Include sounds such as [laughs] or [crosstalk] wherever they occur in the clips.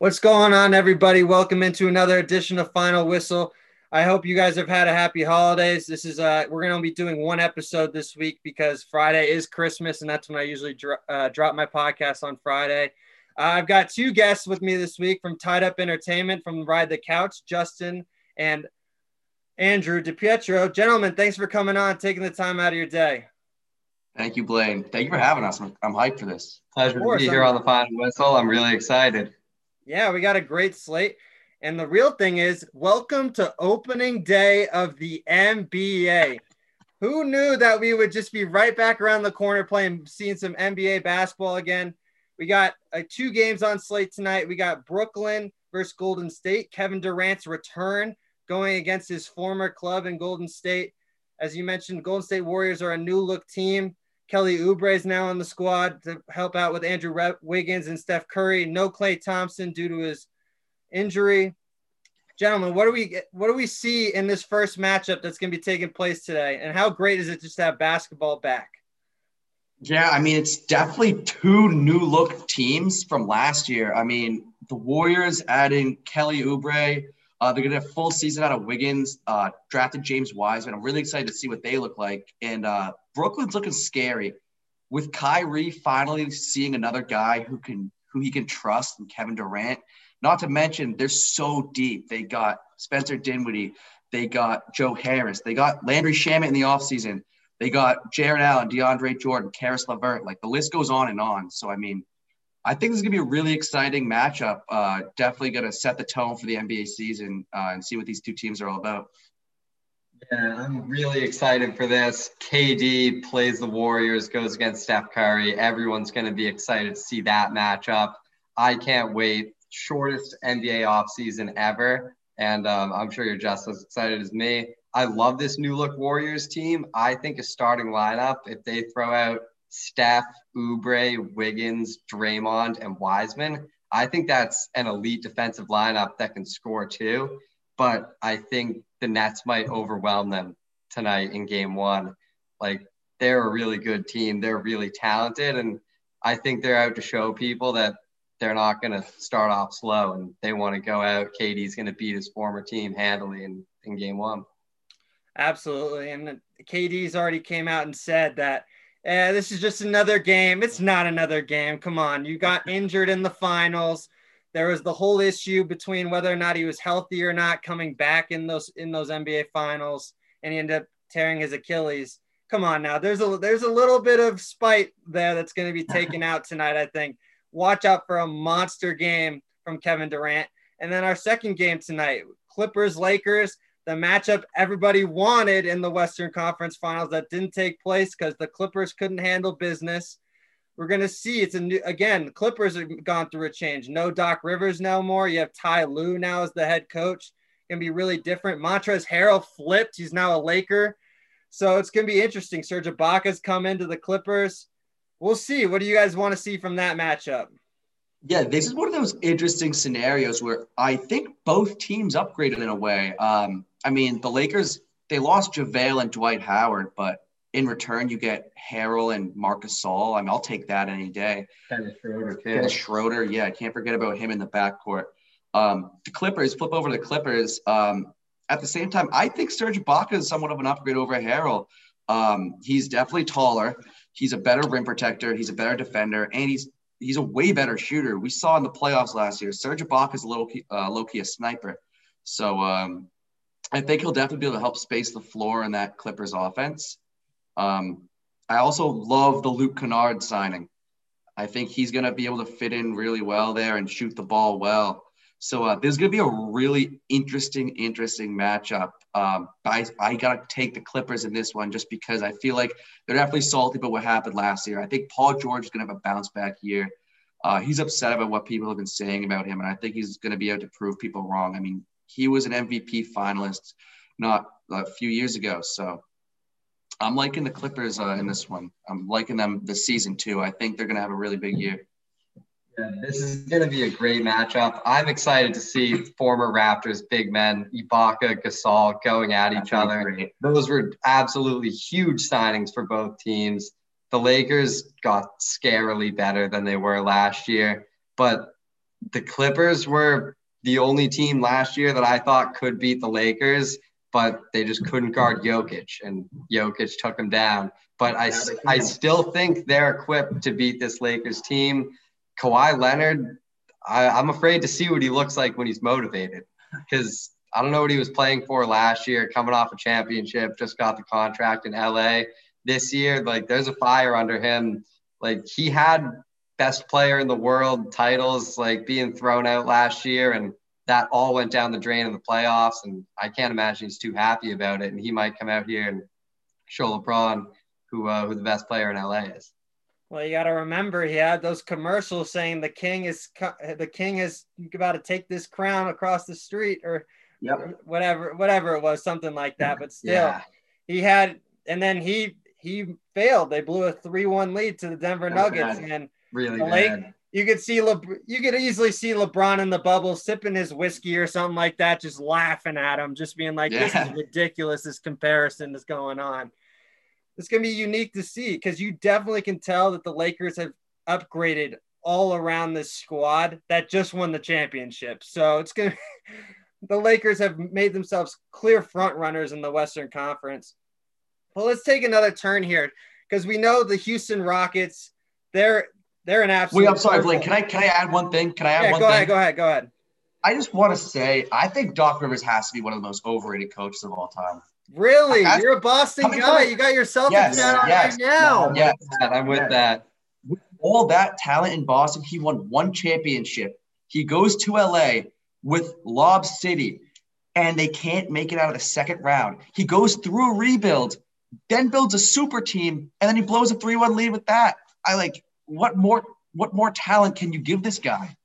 What's going on, everybody? Welcome into another edition of Final Whistle. I hope you guys have had a happy holidays. This is uh, we're gonna be doing one episode this week because Friday is Christmas, and that's when I usually dro- uh, drop my podcast on Friday. Uh, I've got two guests with me this week from Tied Up Entertainment from Ride the Couch, Justin and Andrew DiPietro. Gentlemen, thanks for coming on, taking the time out of your day. Thank you, Blaine. Thank you for having us. I'm, I'm hyped for this. Pleasure to be here on the final whistle. I'm really excited. Yeah, we got a great slate. And the real thing is, welcome to opening day of the NBA. Who knew that we would just be right back around the corner playing, seeing some NBA basketball again? We got uh, two games on slate tonight. We got Brooklyn versus Golden State. Kevin Durant's return going against his former club in Golden State. As you mentioned, Golden State Warriors are a new look team. Kelly Oubre is now on the squad to help out with Andrew Wiggins and Steph Curry. No Klay Thompson due to his injury. Gentlemen, what do we what do we see in this first matchup that's going to be taking place today? And how great is it just to have basketball back? Yeah, I mean it's definitely two new look teams from last year. I mean the Warriors adding Kelly Oubre, uh, they're gonna have a full season out of Wiggins. Uh, drafted James Wiseman. I'm really excited to see what they look like. And uh, Brooklyn's looking scary with Kyrie finally seeing another guy who can who he can trust and Kevin Durant. Not to mention they're so deep. They got Spencer Dinwiddie. They got Joe Harris. They got Landry Shamet in the offseason. They got Jarrett Allen, DeAndre Jordan, Caris LeVert. Like the list goes on and on. So I mean, I think this is gonna be a really exciting matchup. Uh, definitely gonna set the tone for the NBA season uh, and see what these two teams are all about. Yeah, I'm really excited for this. KD plays the Warriors, goes against Steph Curry. Everyone's going to be excited to see that matchup. I can't wait. Shortest NBA offseason ever. And um, I'm sure you're just as excited as me. I love this new look Warriors team. I think a starting lineup, if they throw out Steph, Oubre, Wiggins, Draymond, and Wiseman. I think that's an elite defensive lineup that can score too. But I think the Nets might overwhelm them tonight in game one. Like they're a really good team. They're really talented. And I think they're out to show people that they're not going to start off slow and they want to go out. KD's going to beat his former team handily in, in game one. Absolutely. And KD's already came out and said that yeah, this is just another game. It's not another game. Come on. You got [laughs] injured in the finals. There was the whole issue between whether or not he was healthy or not coming back in those in those NBA finals, and he ended up tearing his Achilles. Come on now. There's a there's a little bit of spite there that's going to be [laughs] taken out tonight, I think. Watch out for a monster game from Kevin Durant. And then our second game tonight, Clippers Lakers the matchup everybody wanted in the Western Conference Finals that didn't take place because the Clippers couldn't handle business. We're gonna see it's a new again. Clippers have gone through a change. No Doc Rivers now more. You have Ty Lue now as the head coach. Gonna be really different. Montrezl Harrell flipped. He's now a Laker. So it's gonna be interesting. Serge Ibaka's come into the Clippers. We'll see. What do you guys want to see from that matchup? Yeah, this is one of those interesting scenarios where I think both teams upgraded in a way. Um, I mean, the Lakers they lost JaVale and Dwight Howard, but in return you get Harrell and Marcus Gasol. I mean, I'll take that any day. Dennis Schroeder, too. Dennis Schroeder, yeah, I can't forget about him in the backcourt. Um, the Clippers flip over to the Clippers. Um, at the same time, I think Serge Ibaka is somewhat of an upgrade over Harrell. Um, he's definitely taller. He's a better rim protector. He's a better defender, and he's he's a way better shooter. We saw in the playoffs last year. Serge Ibaka is a little uh, low key a sniper. So um, I think he'll definitely be able to help space the floor in that Clippers offense. Um, I also love the Luke Kennard signing. I think he's going to be able to fit in really well there and shoot the ball well. So uh, there's going to be a really interesting, interesting matchup. Um, I, I got to take the Clippers in this one just because I feel like they're definitely salty about what happened last year. I think Paul George is going to have a bounce back year. Uh, he's upset about what people have been saying about him, and I think he's going to be able to prove people wrong. I mean, he was an MVP finalist not a few years ago. So I'm liking the Clippers uh, in this one. I'm liking them this season too. I think they're going to have a really big year. This is going to be a great matchup. I'm excited to see former Raptors big men, Ibaka, Gasol, going at each other. Great. Those were absolutely huge signings for both teams. The Lakers got scarily better than they were last year, but the Clippers were the only team last year that I thought could beat the Lakers, but they just couldn't guard Jokic, and Jokic took them down. But I, I still think they're equipped to beat this Lakers team. Kawhi Leonard, I, I'm afraid to see what he looks like when he's motivated because I don't know what he was playing for last year, coming off a championship, just got the contract in LA this year. Like there's a fire under him. Like he had best player in the world titles like being thrown out last year and that all went down the drain in the playoffs and I can't imagine he's too happy about it and he might come out here and show LeBron who uh, who the best player in LA is. Well, you got to remember he had those commercials saying the king is the king is about to take this crown across the street or yep. whatever whatever it was something like that but still yeah. he had and then he he failed they blew a 3-1 lead to the Denver Nuggets and really Lake, you could see Le, you could easily see LeBron in the bubble sipping his whiskey or something like that just laughing at him just being like yeah. this is ridiculous this comparison is going on it's going to be unique to see because you definitely can tell that the Lakers have upgraded all around this squad that just won the championship. So it's going [laughs] to, the Lakers have made themselves clear front runners in the Western Conference. Well, let's take another turn here because we know the Houston Rockets, they're, they're an absolute. Wait, I'm sorry, Blake. Can I can I add one thing? Can I add yeah, one go thing? ahead, go ahead, go ahead. I just want to say I think Doc Rivers has to be one of the most overrated coaches of all time. Really? You're a Boston guy. You got your Celtics yes, yes, right now. Yes, I'm with yes. that. With all that talent in Boston, he won one championship. He goes to LA with Lob City, and they can't make it out of the second round. He goes through a rebuild, then builds a super team, and then he blows a 3-1 lead with that. I like what more what more talent can you give this guy?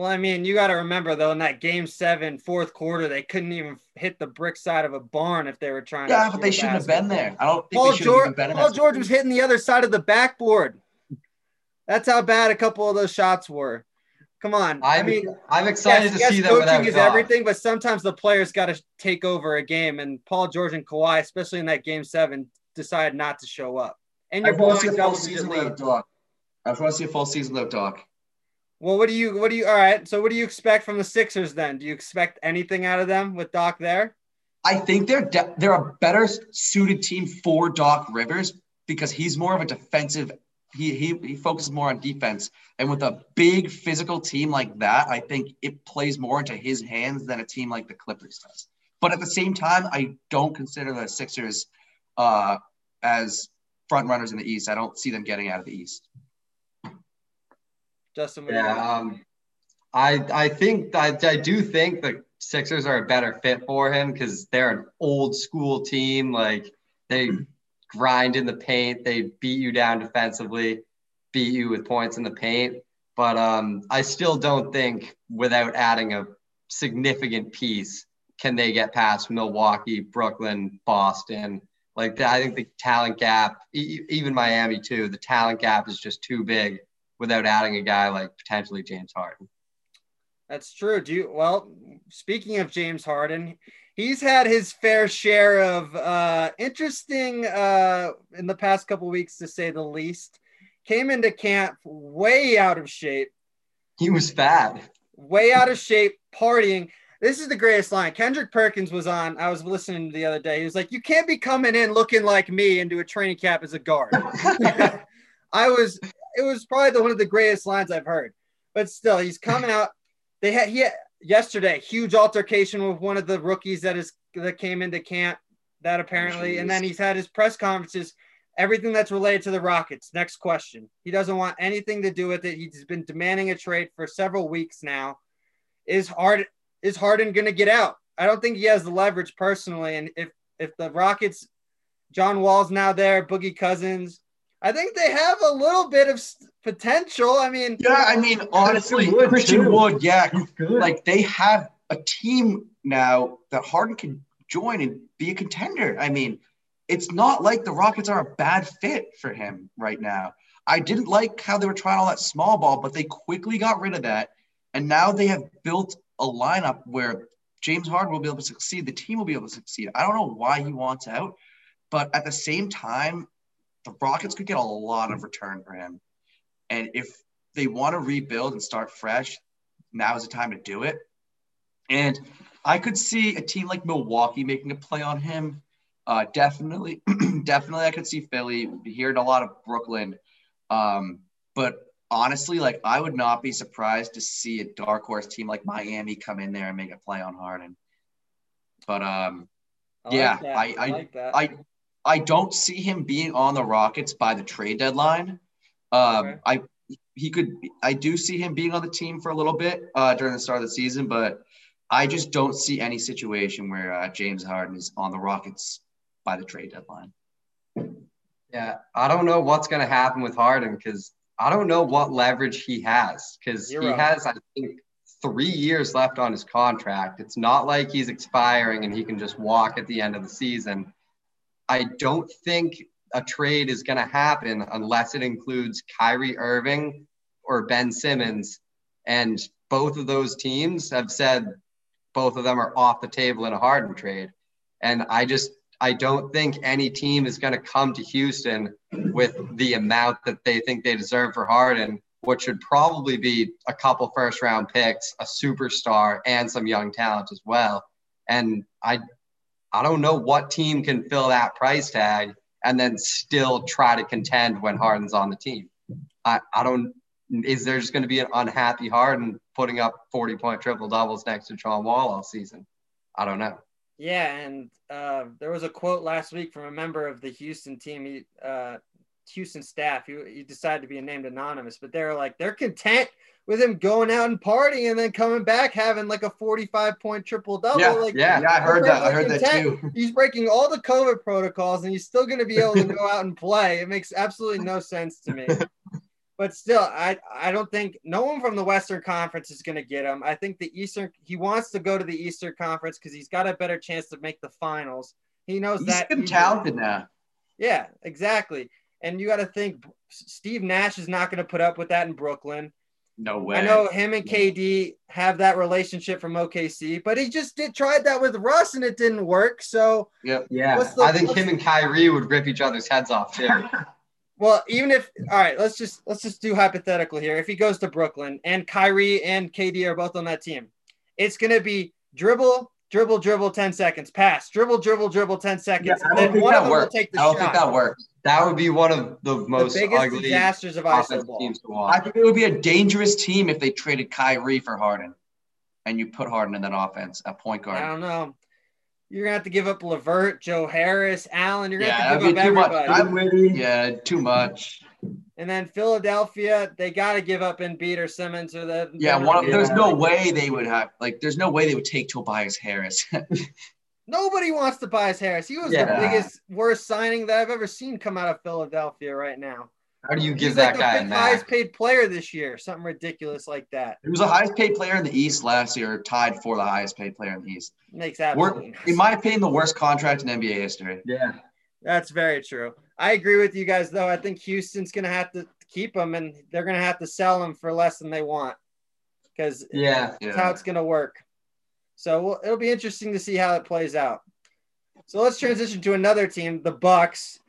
Well, I mean, you got to remember though, in that game seven, fourth quarter, they couldn't even hit the brick side of a barn if they were trying. To. Yeah, but they shouldn't basketball. have been there. I don't think Paul George. Been Paul George was hitting the other side of the backboard. That's how bad a couple of those shots were. Come on. I'm, I mean, I'm excited yes, to yes, see that. Coaching is everything, but sometimes the players got to take over a game. And Paul George and Kawhi, especially in that game seven, decided not to show up. And you're going to double season lead. Doc. I want to see a full season of Doc. Well, what do you what do you all right? So what do you expect from the Sixers then? Do you expect anything out of them with Doc there? I think they're de- they're a better suited team for Doc Rivers because he's more of a defensive. He, he he focuses more on defense, and with a big physical team like that, I think it plays more into his hands than a team like the Clippers does. But at the same time, I don't consider the Sixers uh, as front runners in the East. I don't see them getting out of the East. Justin. Yeah, um, I I think I, I do think the Sixers are a better fit for him because they're an old school team. Like they grind in the paint, they beat you down defensively, beat you with points in the paint. But um, I still don't think without adding a significant piece can they get past Milwaukee, Brooklyn, Boston. Like I think the talent gap, even Miami too, the talent gap is just too big without adding a guy like potentially James Harden. That's true. Do you well, speaking of James Harden, he's had his fair share of uh interesting uh in the past couple weeks to say the least. Came into camp way out of shape. He was fat. Way out of shape, partying. This is the greatest line. Kendrick Perkins was on. I was listening the other day. He was like, "You can't be coming in looking like me into a training camp as a guard." [laughs] [laughs] I was it was probably the, one of the greatest lines I've heard. But still, he's coming out. They had he had, yesterday huge altercation with one of the rookies that is that came into camp. That oh, apparently, and then he's had his press conferences. Everything that's related to the Rockets. Next question. He doesn't want anything to do with it. He's been demanding a trade for several weeks now. Is hard is Harden going to get out? I don't think he has the leverage personally. And if if the Rockets, John Wall's now there, Boogie Cousins, I think they have a little bit of potential. I mean, yeah, I mean, honestly, Christian Wood, Christian Wood yeah, like they have a team now that Harden can join and be a contender. I mean, it's not like the Rockets are a bad fit for him right now. I didn't like how they were trying all that small ball, but they quickly got rid of that. And now they have built a lineup where James Harden will be able to succeed. The team will be able to succeed. I don't know why he wants out, but at the same time, the Rockets could get a lot of return for him. And if they want to rebuild and start fresh, now is the time to do it. And I could see a team like Milwaukee making a play on him. Uh, definitely, [clears throat] definitely, I could see Philly. Hearing a lot of Brooklyn, um, but honestly, like I would not be surprised to see a dark horse team like Miami come in there and make a play on Harden. But um, I yeah, like I I, I, like I I don't see him being on the Rockets by the trade deadline. Um, okay. I he could I do see him being on the team for a little bit uh, during the start of the season, but I just don't see any situation where uh, James Harden is on the Rockets by the trade deadline. Yeah, I don't know what's going to happen with Harden because I don't know what leverage he has because he has, I think, three years left on his contract. It's not like he's expiring and he can just walk at the end of the season. I don't think a trade is going to happen unless it includes Kyrie Irving or Ben Simmons. And both of those teams have said both of them are off the table in a Harden trade. And I just, I don't think any team is going to come to Houston with the amount that they think they deserve for Harden, which should probably be a couple first round picks, a superstar, and some young talent as well. And I, I don't know what team can fill that price tag and then still try to contend when Harden's on the team. I, I don't. Is there just going to be an unhappy Harden putting up 40 point triple doubles next to John Wall all season? I don't know. Yeah, and uh, there was a quote last week from a member of the Houston team, he, uh, Houston staff. you, he decided to be named anonymous, but they're like they're content with him going out and partying and then coming back having like a 45 point triple double. Yeah, like, yeah, yeah, I heard that. I heard that too. He's breaking all the COVID protocols and he's still going to be able to go out and play. It makes absolutely no sense to me. [laughs] But still, I I don't think no one from the Western Conference is going to get him. I think the Eastern he wants to go to the Eastern Conference because he's got a better chance to make the finals. He knows he's that. He's talented now. Yeah, exactly. And you got to think Steve Nash is not going to put up with that in Brooklyn. No way. I know him and KD have that relationship from OKC, but he just did tried that with Russ and it didn't work. So yep. yeah, the, I think him and Kyrie would rip each other's heads off too. [laughs] well, even if all right, let's just let's just do hypothetical here. If he goes to Brooklyn and Kyrie and KD are both on that team, it's gonna be dribble, dribble, dribble, 10 seconds, pass, dribble, dribble, dribble, 10 seconds. Yeah, and then one of them works. will take the I don't shot. think that works. That would be one of the most the biggest ugly disasters of iso ball. Teams to watch. I think it would be a dangerous team if they traded Kyrie for Harden, and you put Harden in that offense at point guard. I don't know. You're gonna have to give up LeVert, Joe Harris, Allen. You're gonna yeah, have to give up everybody. Much. Yeah, too much. And then Philadelphia, they got to give up Embiid or Simmons or the. Yeah, one. Of, there's no way they would have like. There's no way they would take Tobias Harris. [laughs] Nobody wants to Tobias Harris. He was yeah. the biggest, worst signing that I've ever seen come out of Philadelphia right now. How do you give He's that like guy the highest paid player this year? Something ridiculous like that. He was the highest paid player in the East last year, tied for the highest paid player in the East. Makes absolutely. in my opinion, the worst contract in NBA history. Yeah, that's very true. I agree with you guys, though. I think Houston's going to have to keep him, and they're going to have to sell him for less than they want because yeah, that's yeah. how it's going to work. So it'll be interesting to see how it plays out. So let's transition to another team, the Bucks.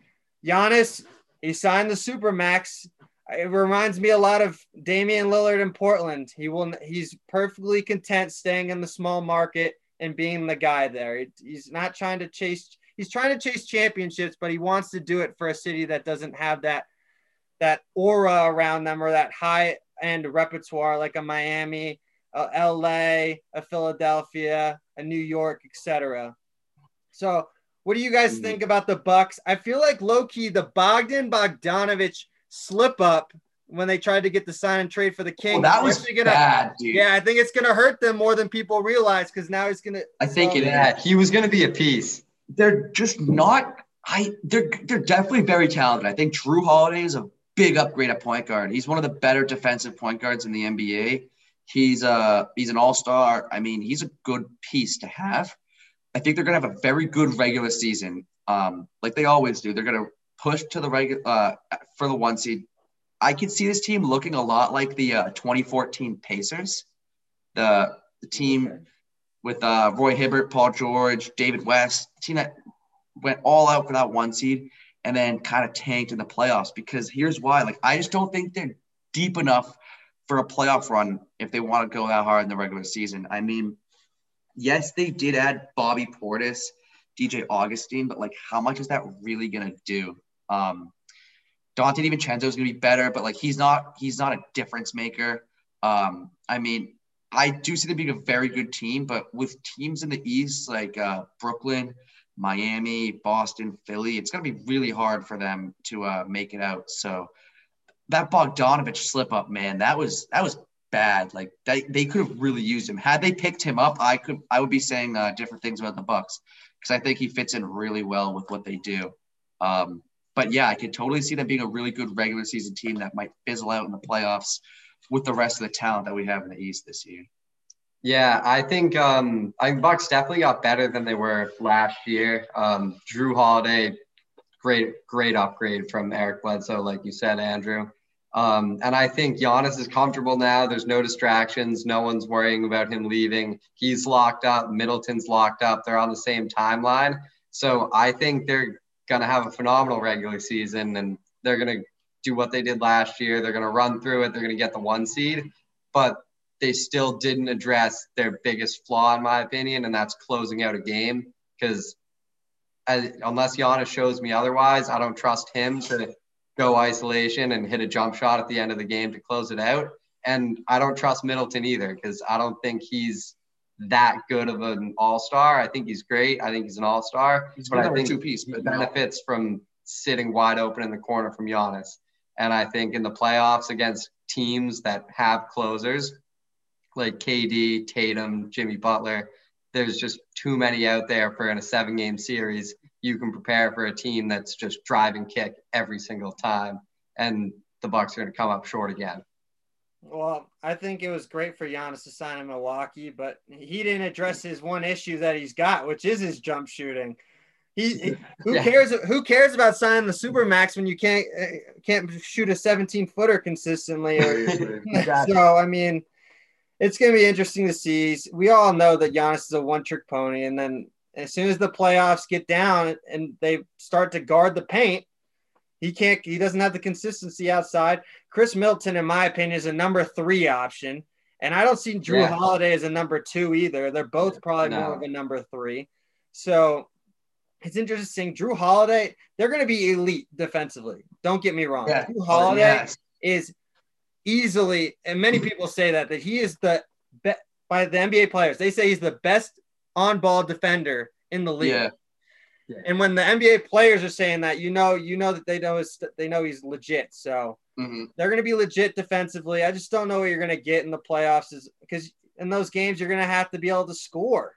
Giannis, he signed the super max. It reminds me a lot of Damian Lillard in Portland. He will he's perfectly content staying in the small market and being the guy there. He's not trying to chase he's trying to chase championships, but he wants to do it for a city that doesn't have that that aura around them or that high end repertoire like a Miami uh, LA, a Philadelphia, a New York, etc. So, what do you guys mm. think about the Bucks? I feel like low key the Bogdan Bogdanovich slip up when they tried to get the sign and trade for the King. Well, that was gonna, bad, dude. Yeah, I think it's gonna hurt them more than people realize because now he's gonna. I think it is. He was gonna be a piece. They're just not. I they're they're definitely very talented. I think Jrue Holiday is a big upgrade at point guard. He's one of the better defensive point guards in the NBA. He's a he's an all star. I mean, he's a good piece to have. I think they're gonna have a very good regular season, um, like they always do. They're gonna push to the regular uh, for the one seed. I could see this team looking a lot like the uh, 2014 Pacers, the the team with uh, Roy Hibbert, Paul George, David West, team that went all out for that one seed and then kind of tanked in the playoffs. Because here's why: like I just don't think they're deep enough for a playoff run if they want to go that hard in the regular season. I mean, yes, they did add Bobby Portis, DJ Augustine, but like, how much is that really gonna do? Um, Donte DiVincenzo is gonna be better, but like, he's not he's not a difference maker. Um, I mean, I do see them being a very good team, but with teams in the East like uh, Brooklyn, Miami, Boston, Philly, it's to be really hard for them to uh, make it out. So that Bogdanovich slip up, man, that was that was bad. Like they, they could have really used him. Had they picked him up, I could I would be saying uh, different things about the Bucks because I think he fits in really well with what they do. Um, but yeah, I could totally see them being a really good regular season team that might fizzle out in the playoffs with the rest of the talent that we have in the East this year. Yeah, I think um, I think Bucks definitely got better than they were last year. Um, Jrue Holiday, great great upgrade from Eric Bledsoe, like you said, Andrew. Um, and I think Giannis is comfortable now. There's no distractions. No one's worrying about him leaving. He's locked up. Middleton's locked up. They're on the same timeline. So I think they're going to have a phenomenal regular season and they're going to do what they did last year. They're going to run through it. They're going to get the one seed. But they still didn't address their biggest flaw, in my opinion, and that's closing out a game. Because unless Giannis shows me otherwise, I don't trust him to go isolation and hit a jump shot at the end of the game to close it out. And I don't trust Middleton either because I don't think he's that good of an all star. I think he's great. I think he's an all star. But I think two piece he benefits from sitting wide open in the corner from Giannis. And I think in the playoffs against teams that have closers, like KD, Tatum, Jimmy Butler. There's just too many out there for in a seven game series. You can prepare for a team that's just drive and kick every single time, and the Bucks are going to come up short again. Well, I think it was great for Giannis to sign in Milwaukee, but he didn't address his one issue that he's got, which is his jump shooting. He, [laughs] who yeah. cares? Who cares about signing the super max when you can't eh, can't shoot a 17 footer consistently? Or, [laughs] [laughs] so I mean, it's going to be interesting to see. We all know that Giannis is a one trick pony. And then as soon as the playoffs get down and they start to guard the paint, he can't, he doesn't have the consistency outside. Khris Middleton, in my opinion, is a number three option. And I don't see Jrue yeah. Holiday as a number two either. They're both probably no. more of a number three. So it's interesting. Jrue Holiday, they're going to be elite defensively. Don't get me wrong. Yeah. Jrue Holiday yes. is easily, and many people say that that he is the best by the NBA players. They say he's the best on-ball defender in the league. Yeah. yeah. And when the NBA players are saying that, you know, you know that they know his, they know he's legit. So mm-hmm. they're going to be legit defensively. I just don't know what you're going to get in the playoffs, is because in those games you're going to have to be able to score.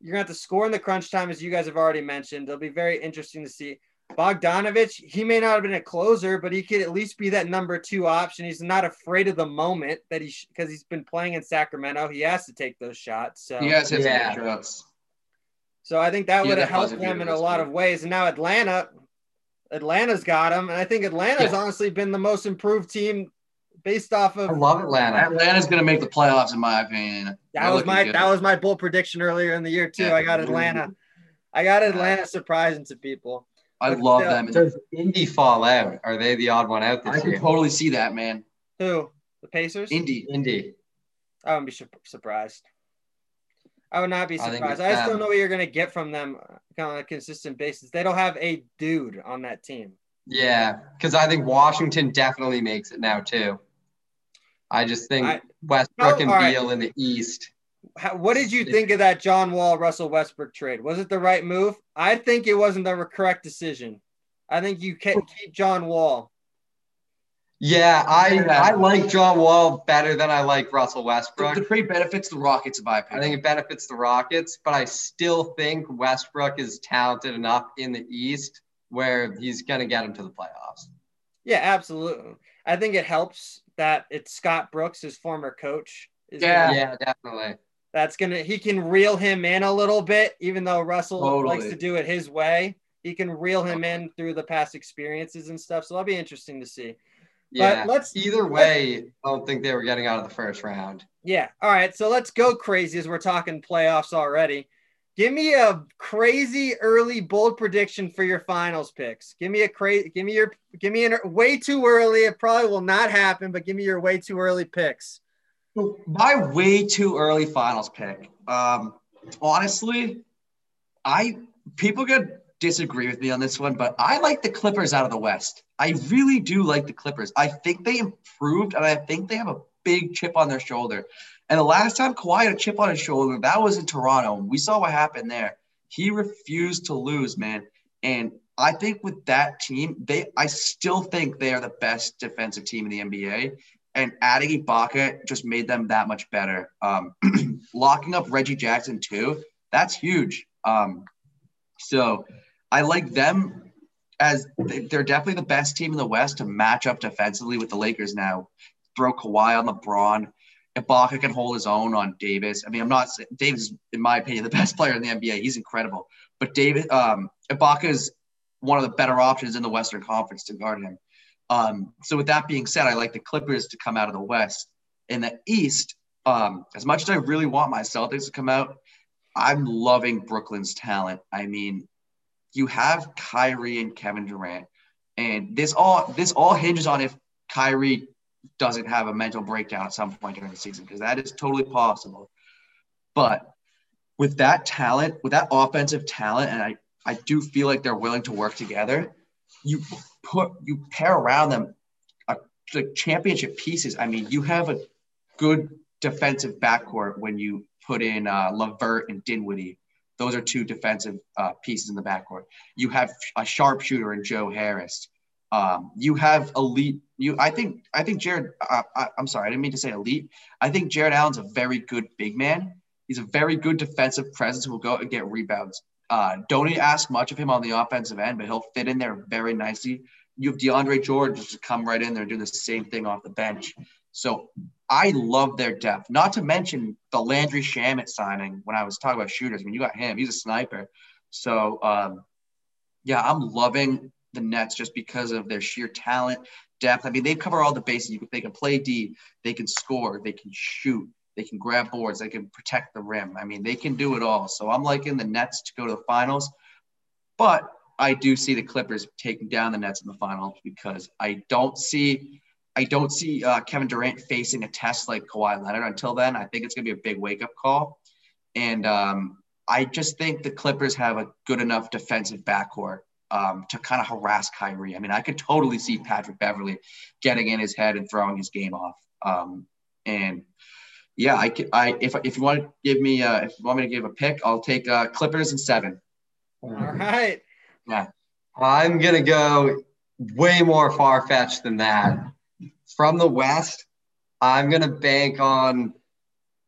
You're going to have to score in the crunch time, as you guys have already mentioned. It'll be very interesting to see. Bogdanovich, he may not have been a closer, but he could at least be that number two option. He's not afraid of the moment that he because he's been playing in Sacramento. He has to take those shots. So he has his yeah. shots. So I think that would have helped them in a lot of ways. And now Atlanta, Atlanta's got him, and I think Atlanta's yeah. honestly been the most improved team based off of. I love Atlanta. Atlanta's going to make the playoffs, in my opinion. That was my good. that was my bold prediction earlier in the year too. Yeah. I got Atlanta. I got Atlanta surprising to people. I love them. Does Indy fall out? Are they the odd one out this I year? can totally see that, man. Who? The Pacers? Indy. Indy. I wouldn't be surprised. I would not be surprised. I, I just don't know what you're going to get from them uh, on a consistent basis. They don't have a dude on that team. Yeah, because I think Washington definitely makes it now too. I just think I, Westbrook oh, and Beal right. in the East how, what did you think of that John Wall Russell Westbrook trade? Was it the right move? I think it wasn't the correct decision. I think you can keep John Wall. Yeah, I I like John Wall better than I like Russell Westbrook. The, the trade benefits the Rockets, in my opinion. I think it benefits the Rockets, but I still think Westbrook is talented enough in the East where he's going to get him to the playoffs. Yeah, absolutely. I think it helps that it's Scott Brooks, his former coach. yeah, yeah, definitely that's gonna he can reel him in a little bit, even though Russell totally. likes to do it his way. He can reel him in through the past experiences and stuff. So that'll be interesting to see. Yeah. But let's either way, let's, I don't think they were getting out of the first round. Yeah. All right. So let's go crazy as we're talking playoffs already. Give me a crazy early bold prediction for your finals picks. Give me a crazy. Give me your. Give me an way too early. It probably will not happen, but give me your way too early picks. My way too early finals pick. Um, honestly, I people could disagree with me on this one, but I like the Clippers out of the West. I really do like the Clippers. I think they improved, and I think they have a big chip on their shoulder. And the last time Kawhi had a chip on his shoulder, that was in Toronto. We saw what happened there. He refused to lose, man. And I think with that team, they I still think they are the best defensive team in the NBA. And adding Ibaka just made them that much better. Um, [clears throat] locking up Reggie Jackson too, that's huge. Um, so I like them as they're definitely the best team in the West to match up defensively with the Lakers now. Throw Kawhi on LeBron. Ibaka can hold his own on Davis. I mean, I'm not Davis is, in my opinion, the [laughs] best player in the NBA. He's incredible. But David, um, Ibaka is one of the better options in the Western Conference to guard him. Um, so with that being said, I like the Clippers to come out of the West. In the East, um, as much as I really want my Celtics to come out, I'm loving Brooklyn's talent. I mean, you have Kyrie and Kevin Durant, and this all this all hinges on if Kyrie doesn't have a mental breakdown at some point during the season because that is totally possible. But with that talent, with that offensive talent, and I, I do feel like they're willing to work together, you put you pair around them a, the championship pieces. I mean, you have a good defensive backcourt when you put in uh, LeVert and Dinwiddie. Those are two defensive uh, pieces in the backcourt. You have a sharpshooter in Joe Harris. Um, you have elite. You, I think, I think Jarrett. Uh, I, am sorry, I didn't mean to say elite. I think Jarrett Allen's a very good big man. He's a very good defensive presence who will go and get rebounds. Uh, don't ask much of him on the offensive end, but he'll fit in there very nicely. You have DeAndre Jordan just come right in there and do the same thing off the bench. So I love their depth. Not to mention the Landry Shamet signing when I was talking about shooters. I mean, you got him; he's a sniper. So um, yeah, I'm loving the Nets just because of their sheer talent, depth. I mean, they cover all the bases. They can play D, they can score, they can shoot, they can grab boards, they can protect the rim. I mean, they can do it all. So I'm liking the Nets to go to the finals, but I do see the Clippers taking down the Nets in the finals because I don't see. I don't see uh, Kevin Durant facing a test like Kawhi Leonard until then. I think it's going to be a big wake up call. And um, I just think the Clippers have a good enough defensive backcourt um, to kind of harass Kyrie. I mean, I could totally see Patrick Beverley getting in his head and throwing his game off. Um, and yeah, I, I if, if you want to give me uh, if you want me to give a pick, I'll take uh, Clippers and seven. All right. Yeah, I'm gonna go way more far fetched than that. From the West, I'm gonna bank on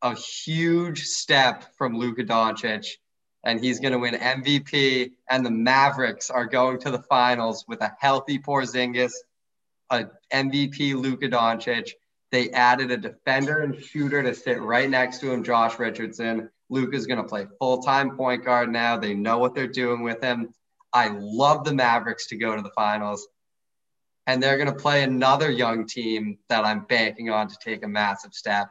a huge step from Luka Doncic and he's going to win MVP. And the Mavericks are going to the finals with a healthy Porzingis, a MVP Luka Doncic. They added a defender and shooter to sit right next to him, Josh Richardson. Luke is going to play full time point guard now. They know what they're doing with him. I love the Mavericks to go to the finals. And they're going to play another young team that I'm banking on to take a massive step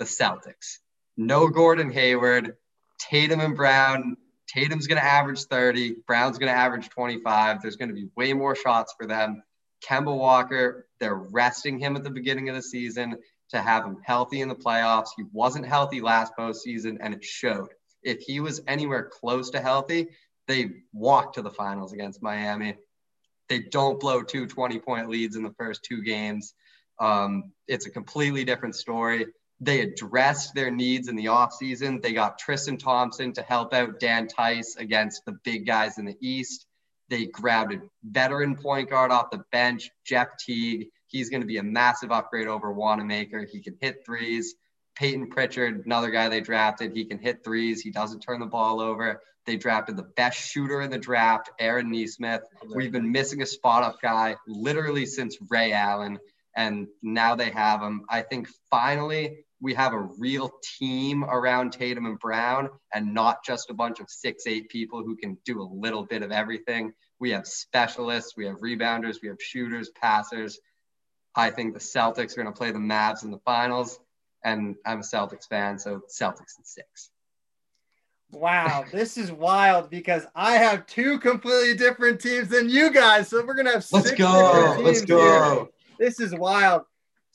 the Celtics. No Gordon Hayward, Tatum and Brown. Tatum's going to average 30. Brown's going to average 25. There's going to be way more shots for them. Kemba Walker, they're resting him at the beginning of the season to have him healthy in the playoffs. He wasn't healthy last postseason, and it showed. If he was anywhere close to healthy, they walked to the finals against Miami. They don't blow two 20 point leads in the first two games. Um, it's a completely different story. They addressed their needs in the offseason. They got Tristan Thompson to help out Daniel Theis against the big guys in the East. They grabbed a veteran point guard off the bench, Jeff Teague. He's going to be a massive upgrade over Wanamaker. He can hit threes. Payton Pritchard, another guy they drafted, he can hit threes. He doesn't turn the ball over. They drafted the best shooter in the draft, Aaron Nesmith. We've been missing a spot up guy literally since Ray Allen, and now they have him. I think finally we have a real team around Tatum and Brown and not just a bunch of six, eight people who can do a little bit of everything. We have specialists, we have rebounders, we have shooters, passers. I think the Celtics are going to play the Mavs in the finals, and I'm a Celtics fan, so Celtics in six. Wow, [laughs] this is wild because I have two completely different teams than you guys. So we're gonna have Let's go. Let's go. here. This is wild.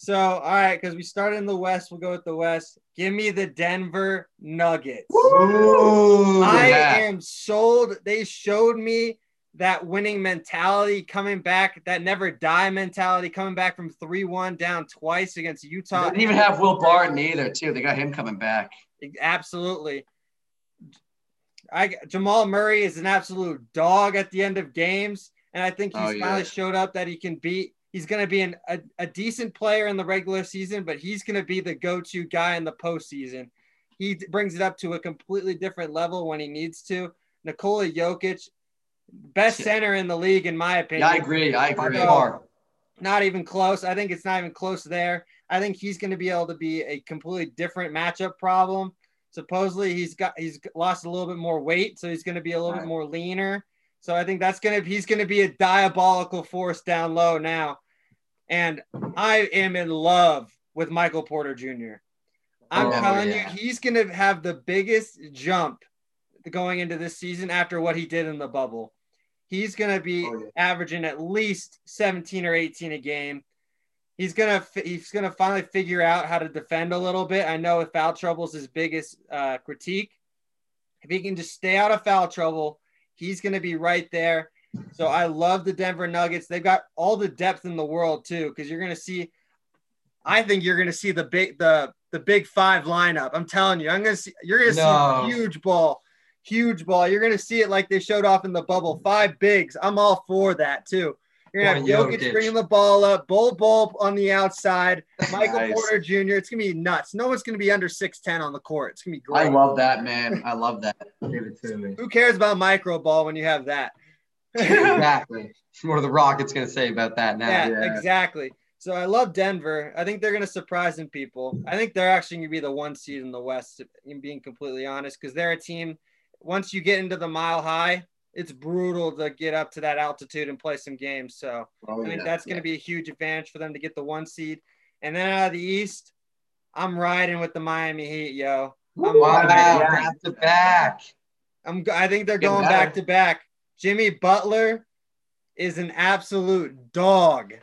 So, all right, because we started in the West, we'll go with the West. Give me the Denver Nuggets. Ooh. I yeah. am sold. They showed me that winning mentality coming back, that never die mentality coming back from 3 1 down twice against They Utah. didn't even have Will Barton either, too. They got him coming back. Absolutely. I Jamal Murray is an absolute dog at the end of games, and I think he's Oh, yeah. finally showed up that he can beat. He's going to be an, a, a decent player in the regular season, but he's going to be the go-to guy in the postseason. He brings it up to a completely different level when he needs to. Nikola Jokic, best center in the league, in my opinion Yeah, I agree. I agree. far. not even close. I think it's not even close there. I think he's going to be able to be a completely different matchup problem. Supposedly he's got he's lost a little bit more weight, so he's going to be a little bit more leaner. So I think that's going to he's going to be a diabolical force down low now. And I am in love with Michael Porter Jr. I'm Oh, telling yeah. you, he's going to have the biggest jump going into this season after what he did in the bubble. He's going to be Oh, yeah. averaging at least 17 or 18 a game. He's gonna he's gonna finally figure out how to defend a little bit. I know if foul trouble is his biggest uh, critique. If he can just stay out of foul trouble, he's gonna be right there. So I love the Denver Nuggets. They've got all the depth in the world too, because you're gonna see. I think you're gonna see the big the the big five lineup. I'm telling you, I'm gonna see you're gonna No. see a huge ball, huge ball. You're gonna see it like they showed off in the bubble. Five bigs. I'm all for that too. You're gonna have Jokic bringing the ball up, Bol Bol on the outside, Michael Nice. Porter Jr. It's gonna be nuts. No one's gonna be under six ten on the court. It's gonna be great. I love that, man. I love that. Give it to me. Who cares about micro ball when you have that? [laughs] Exactly. What are the Rockets going to say about that now? yeah, yeah. exactly. So I love Denver. I think they're going to surprise some people. I think they're actually going to be the one seed in the West, in being completely honest, because they're a team. Once you get into the mile high, it's brutal to get up to that altitude and play some games. So Oh, I think yeah. that's going to be a huge advantage for them to get the one seed. And then out of the East, I'm riding with the Miami Heat, yo. I'm, Wow, Yeah. back to back. I'm I think they're Getting going better. back to back. Jimmy Butler is an absolute dog.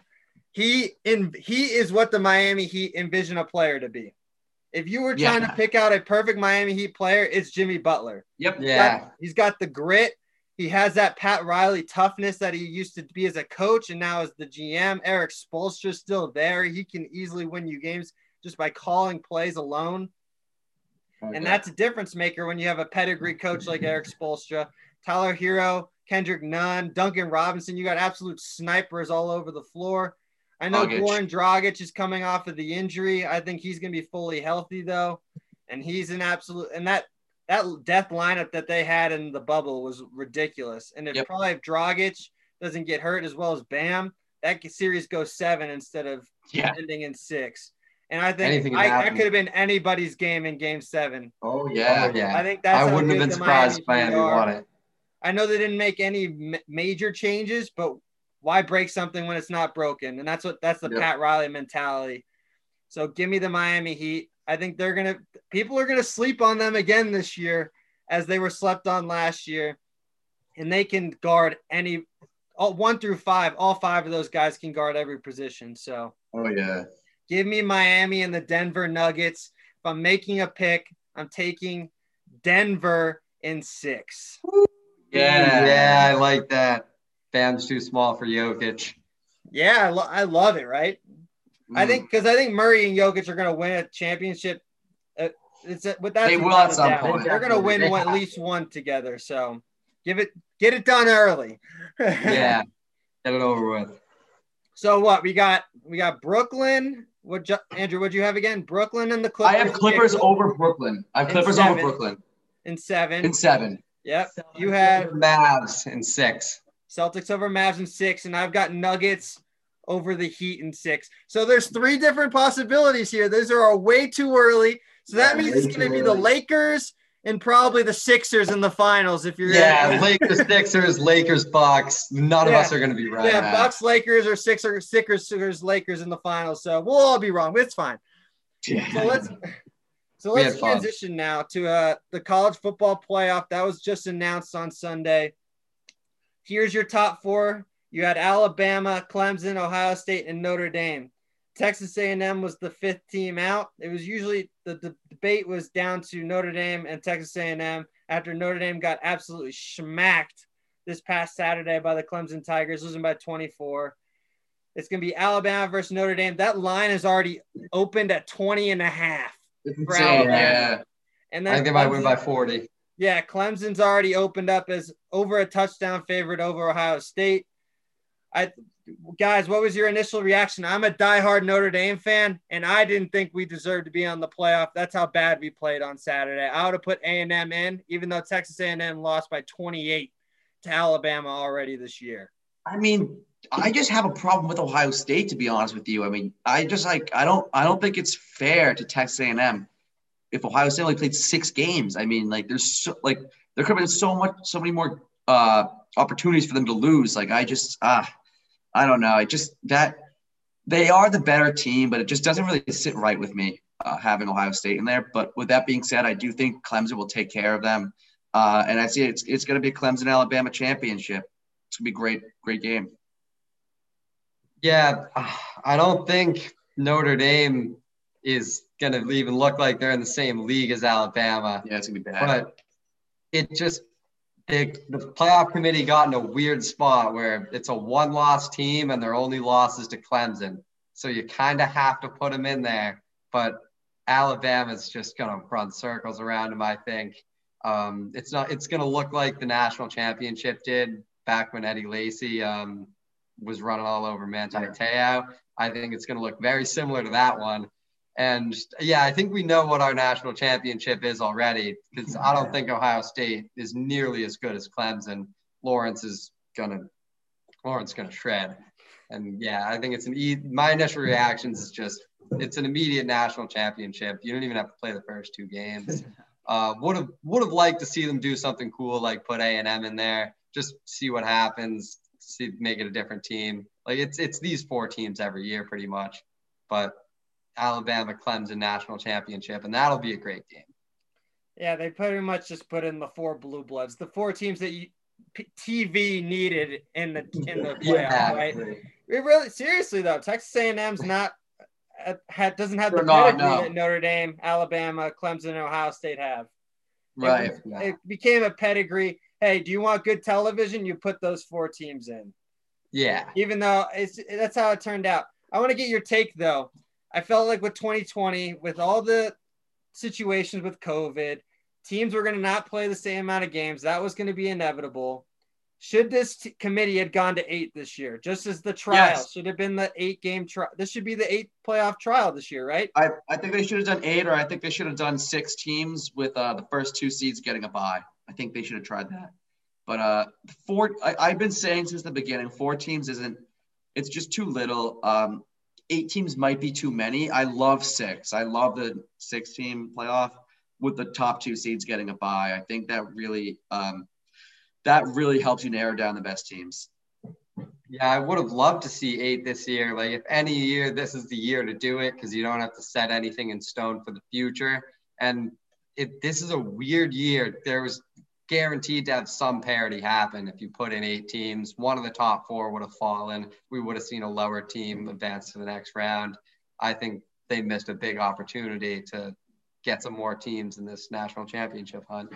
He in he is what the Miami Heat envision a player to be. If you were trying Yeah. to pick out a perfect Miami Heat player, it's Jimmy Butler. Yep. Yeah. Got- he's got the grit. He has that Pat Riley toughness that he used to be as a coach and now as the GM. Eric Spoelstra's still there. He can easily win you games just by calling plays alone. Oh, and that's a difference maker when you have a pedigree coach like Eric [laughs] Spoelstra, Tyler Herro, Kendrick Nunn, Duncan Robinson. You got absolute snipers all over the floor. I know Dragic. Goran Dragic is coming off of the injury. I think he's going to be fully healthy though, and he's an absolute. And that that death lineup that they had in the bubble was ridiculous. And if Yep. probably if Dragic doesn't get hurt as well as Bam, that series goes seven instead of Yeah. ending in six. And I think I, that could have been anybody's game in Game Seven. Oh yeah. Yeah. I think that's I wouldn't have been surprised if Miami Heat Miami won it. I know they didn't make any ma- major changes, but why break something when it's not broken? And that's what that's the Yep. Pat Riley mentality. So give me the Miami Heat. I think they're gonna people are gonna sleep on them again this year, as they were slept on last year, and they can guard any all one through five. All five of those guys can guard every position. So Oh yeah. give me Miami and the Denver Nuggets. If I'm making a pick, I'm taking Denver in six. Yeah. Yeah, I like that. Bam's too small for Jokic. Yeah, I, lo- I love it. Right? I Mm. think because I think Murray and Jokic are going to win a championship. Uh, it's a, with that They will at some point. They're going to win one, at least one together. So give it, get it done early. [laughs] Yeah. Get it over with. So what we got? We got Brooklyn. What ju- Andrew? What do you have again? Brooklyn and the Clippers. I have Clippers over Brooklyn. I have In Clippers seven. over Brooklyn in seven. in seven. yep. You have Mavs in six. Celtics over Mavs in six, and I've got Nuggets over the Heat in six. So there's three different possibilities here. Those are way too early. So that Yeah, means it's going to be the. Lakers and probably the Sixers in the finals. If you're Yeah, Lakers, [laughs] Sixers, Lakers, Bucks. None of us are going to be right. yeah, Bucks, Lakers, or Sixers, Sixers, Sixers, Lakers in the finals. So we'll all be wrong. It's fine. So let's [laughs] So let's transition now to uh, the college football playoff that was just announced on Sunday. Here's your top four. You had Alabama, Clemson, Ohio State, and Notre Dame. Texas A&M was the fifth team out. It was usually the, the debate was down to Notre Dame and Texas A&M after Notre Dame got absolutely smacked this past Saturday by the Clemson Tigers, losing by 24. It's going to be Alabama versus Notre Dame. That line is already opened at 20 and a half. It's insane. Yeah. And I then think they might win by 40. Yeah, Clemson's already opened up as over a touchdown favorite over Ohio State. I guys, what was your initial reaction? I'm a diehard Notre Dame fan, and I didn't think we deserved to be on the playoff. That's how bad we played on Saturday. I would have put A&M in, even though Texas A&M lost by 28 to Alabama already this year. I mean, I just have a problem with Ohio State, to be honest with you. I mean, I just like I don't I don't think it's fair to Texas A&M if Ohio State only played six games. I mean, like there's so like there could have been so much so many more uh opportunities for them to lose. Like I just ah I don't know. It just that they are the better team, but it just doesn't really sit right with me uh, having Ohio State in there. But with that being said, I do think Clemson will take care of them, uh, and I see it's it's going to be a Clemson Alabama championship. It's gonna be great great game. Yeah, I don't think Notre Dame is going to even look like they're in the same league as Alabama. Yeah, it's gonna be bad. But it just the, the playoff committee got in a weird spot where it's a one loss team and their only loss is to Clemson. So you kind of have to put them in there. But Alabama's just going to run circles around them, I think. Um, it's not. It's going to look like the national championship did back when Eddie Lacy um, was running all over Manti Te'o. I think it's going to look very similar to that one. And yeah, I think we know what our national championship is already because I don't think Ohio State is nearly as good as Clemson. Lawrence is gonna Lawrence gonna shred. And yeah, I think it's an e- my initial reactions is just it's an immediate national championship. You don't even have to play the first two games. [laughs] Uh, would have would have liked to see them do something cool like put A and M in there, just see what happens, see make it a different team. Like it's it's these four teams every year pretty much, but Alabama Clemson national championship, and that'll be a great game. Yeah, they pretty much just put in the four blue bloods, the four teams that you, P- TV needed in the in the playoff, right? It really seriously though, Texas A&M's not uh, had, doesn't have the They're not, pedigree no. that Notre Dame, Alabama, Clemson, and Ohio State have. right. It, it became a pedigree. Hey, do you want good television? You put those four teams in. Yeah. Even though it's that's how it turned out. I want to get your take though. I felt like with 2020, with all the situations with COVID, teams were going to not play the same amount of games. That was going to be inevitable. Should this t- committee had gone to eight this year, just as the trial Yes. should have been the eight game trial? This should be the eight playoff trial this year, right? I, I think they should have done eight, or I think they should have done six teams with uh, the first two seeds getting a bye. I think they should have tried that. But uh, four, I, I've been saying since the beginning, four teams isn't. It's just too little. Um, eight teams might be too many. I love six. I love the six team playoff with the top two seeds getting a bye. I think that really, um, that really helps you narrow down the best teams. Yeah, I would have loved to see eight this year. Like, if any year, this is the year to do it because you don't have to set anything in stone for the future. And it, this is a weird year. There was guaranteed to have some parity happen if you put in eight teams. One of the top four would have fallen. We would have seen a lower team advance to the next round. I think they missed a big opportunity to get some more teams in this national championship hunt.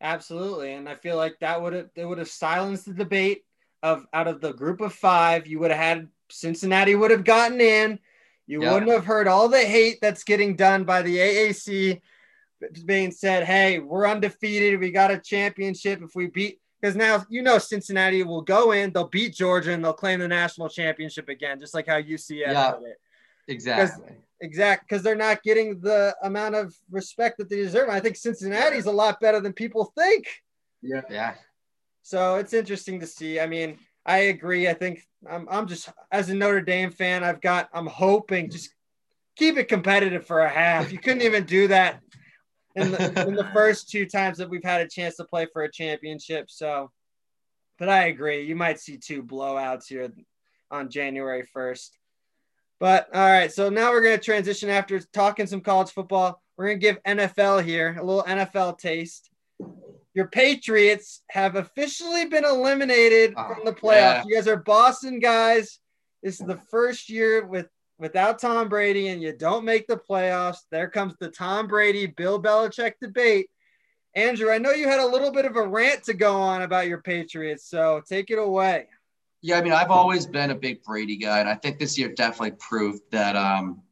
Absolutely, and I feel like that would have they would have silenced the debate of out of the group of five. You would have had Cincinnati would have gotten in. You Yeah. wouldn't have heard all the hate that's getting done by the AAC being said, "Hey, we're undefeated. We got a championship if we beat." Because now you know Cincinnati will go in, they'll beat Georgia, and they'll claim the national championship again, just like how UCF Yeah. did it. Exactly. Exact, because they're not getting the amount of respect that they deserve. I think Cincinnati's a lot better than people think. Yeah. Yeah. So it's interesting to see. I mean, I agree. I think I'm, I'm just as a Notre Dame fan, I've got I'm hoping just keep it competitive for a half. You couldn't even do that in the, [laughs] in the first two times that we've had a chance to play for a championship. So, but I agree. You might see two blowouts here on January 1st. But all right, so now we're going to transition after talking some college football. we're gonna give NFL here a little NFL taste. Your Patriots have officially been eliminated Oh, from the playoffs. yeah. You guys are Boston guys. This is the first year with without Tom Brady, and you don't make the playoffs. There comes the Tom Brady Bill Belichick debate. Andrew, I know you had a little bit of a rant to go on about your Patriots, so take it away. Yeah, I mean, I've always been a big Brady guy, and I think this year definitely proved that um,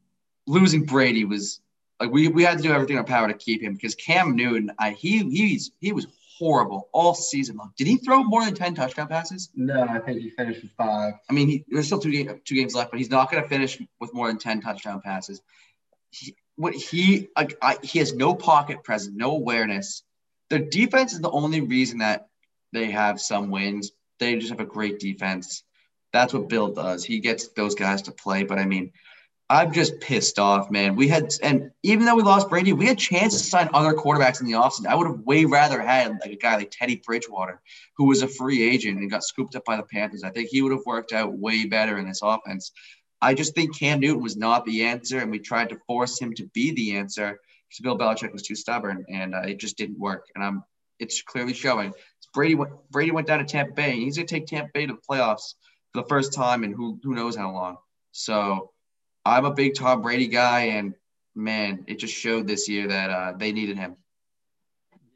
losing Brady was like we, we had to do everything in our power to keep him because Cam Newton, I, he he's he was horrible all season long. Did he throw more than ten touchdown passes? No, I think he finished with five. I mean, he, there's still two game, two games left, but he's not going to finish with more than ten touchdown passes. He, what he like, I, he has no pocket presence, no awareness. Their defense is the only reason that they have some wins. They just have a great defense. That's what Bill does. He gets those guys to play. But I mean, I'm just pissed off, man. We had, and even though we lost Brady, we had chances to sign other quarterbacks in the offseason. I would have way rather had like a guy like Teddy Bridgewater, who was a free agent and got scooped up by the Panthers. I think he would have worked out way better in this offense. I just think Cam Newton was not the answer, and we tried to force him to be the answer because Bill Belichick was too stubborn, and uh, it just didn't work. And I'm, it's clearly showing. Brady went, Brady went down to Tampa Bay. And he's gonna take Tampa Bay to the playoffs for the first time and who who knows how long. So I'm a big Tom Brady guy, and man, it just showed this year that uh, they needed him.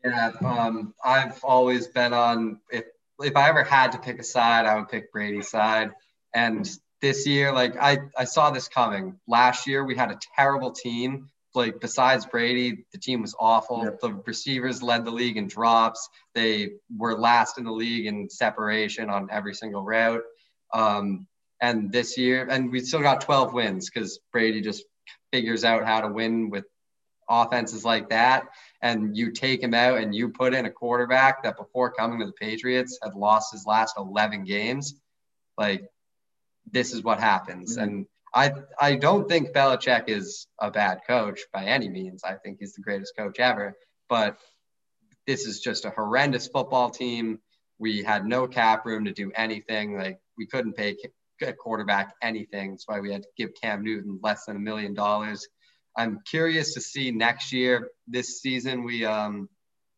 Yeah, um, I've always been on if if I ever had to pick a side, I would pick Brady's side. And this year, like I, I saw this coming. Last year we had a terrible team. Like besides Brady, the team was awful. Yep. The receivers led the league in drops. They were last in the league in separation on every single route. Um, and this year, and we still got 12 wins because Brady just figures out how to win with offenses like that and you take him out and you put in a quarterback that before coming to the Patriots had lost his last 11 games, like this is what happens. Mhm. And I I don't think Belichick is a bad coach by any means. I think he's the greatest coach ever, but this is just a horrendous football team. We had no cap room to do anything. Like we couldn't pay a quarterback anything. That's why we had to give Cam Newton less than a million dollars. I'm curious to see next year. This season, we um,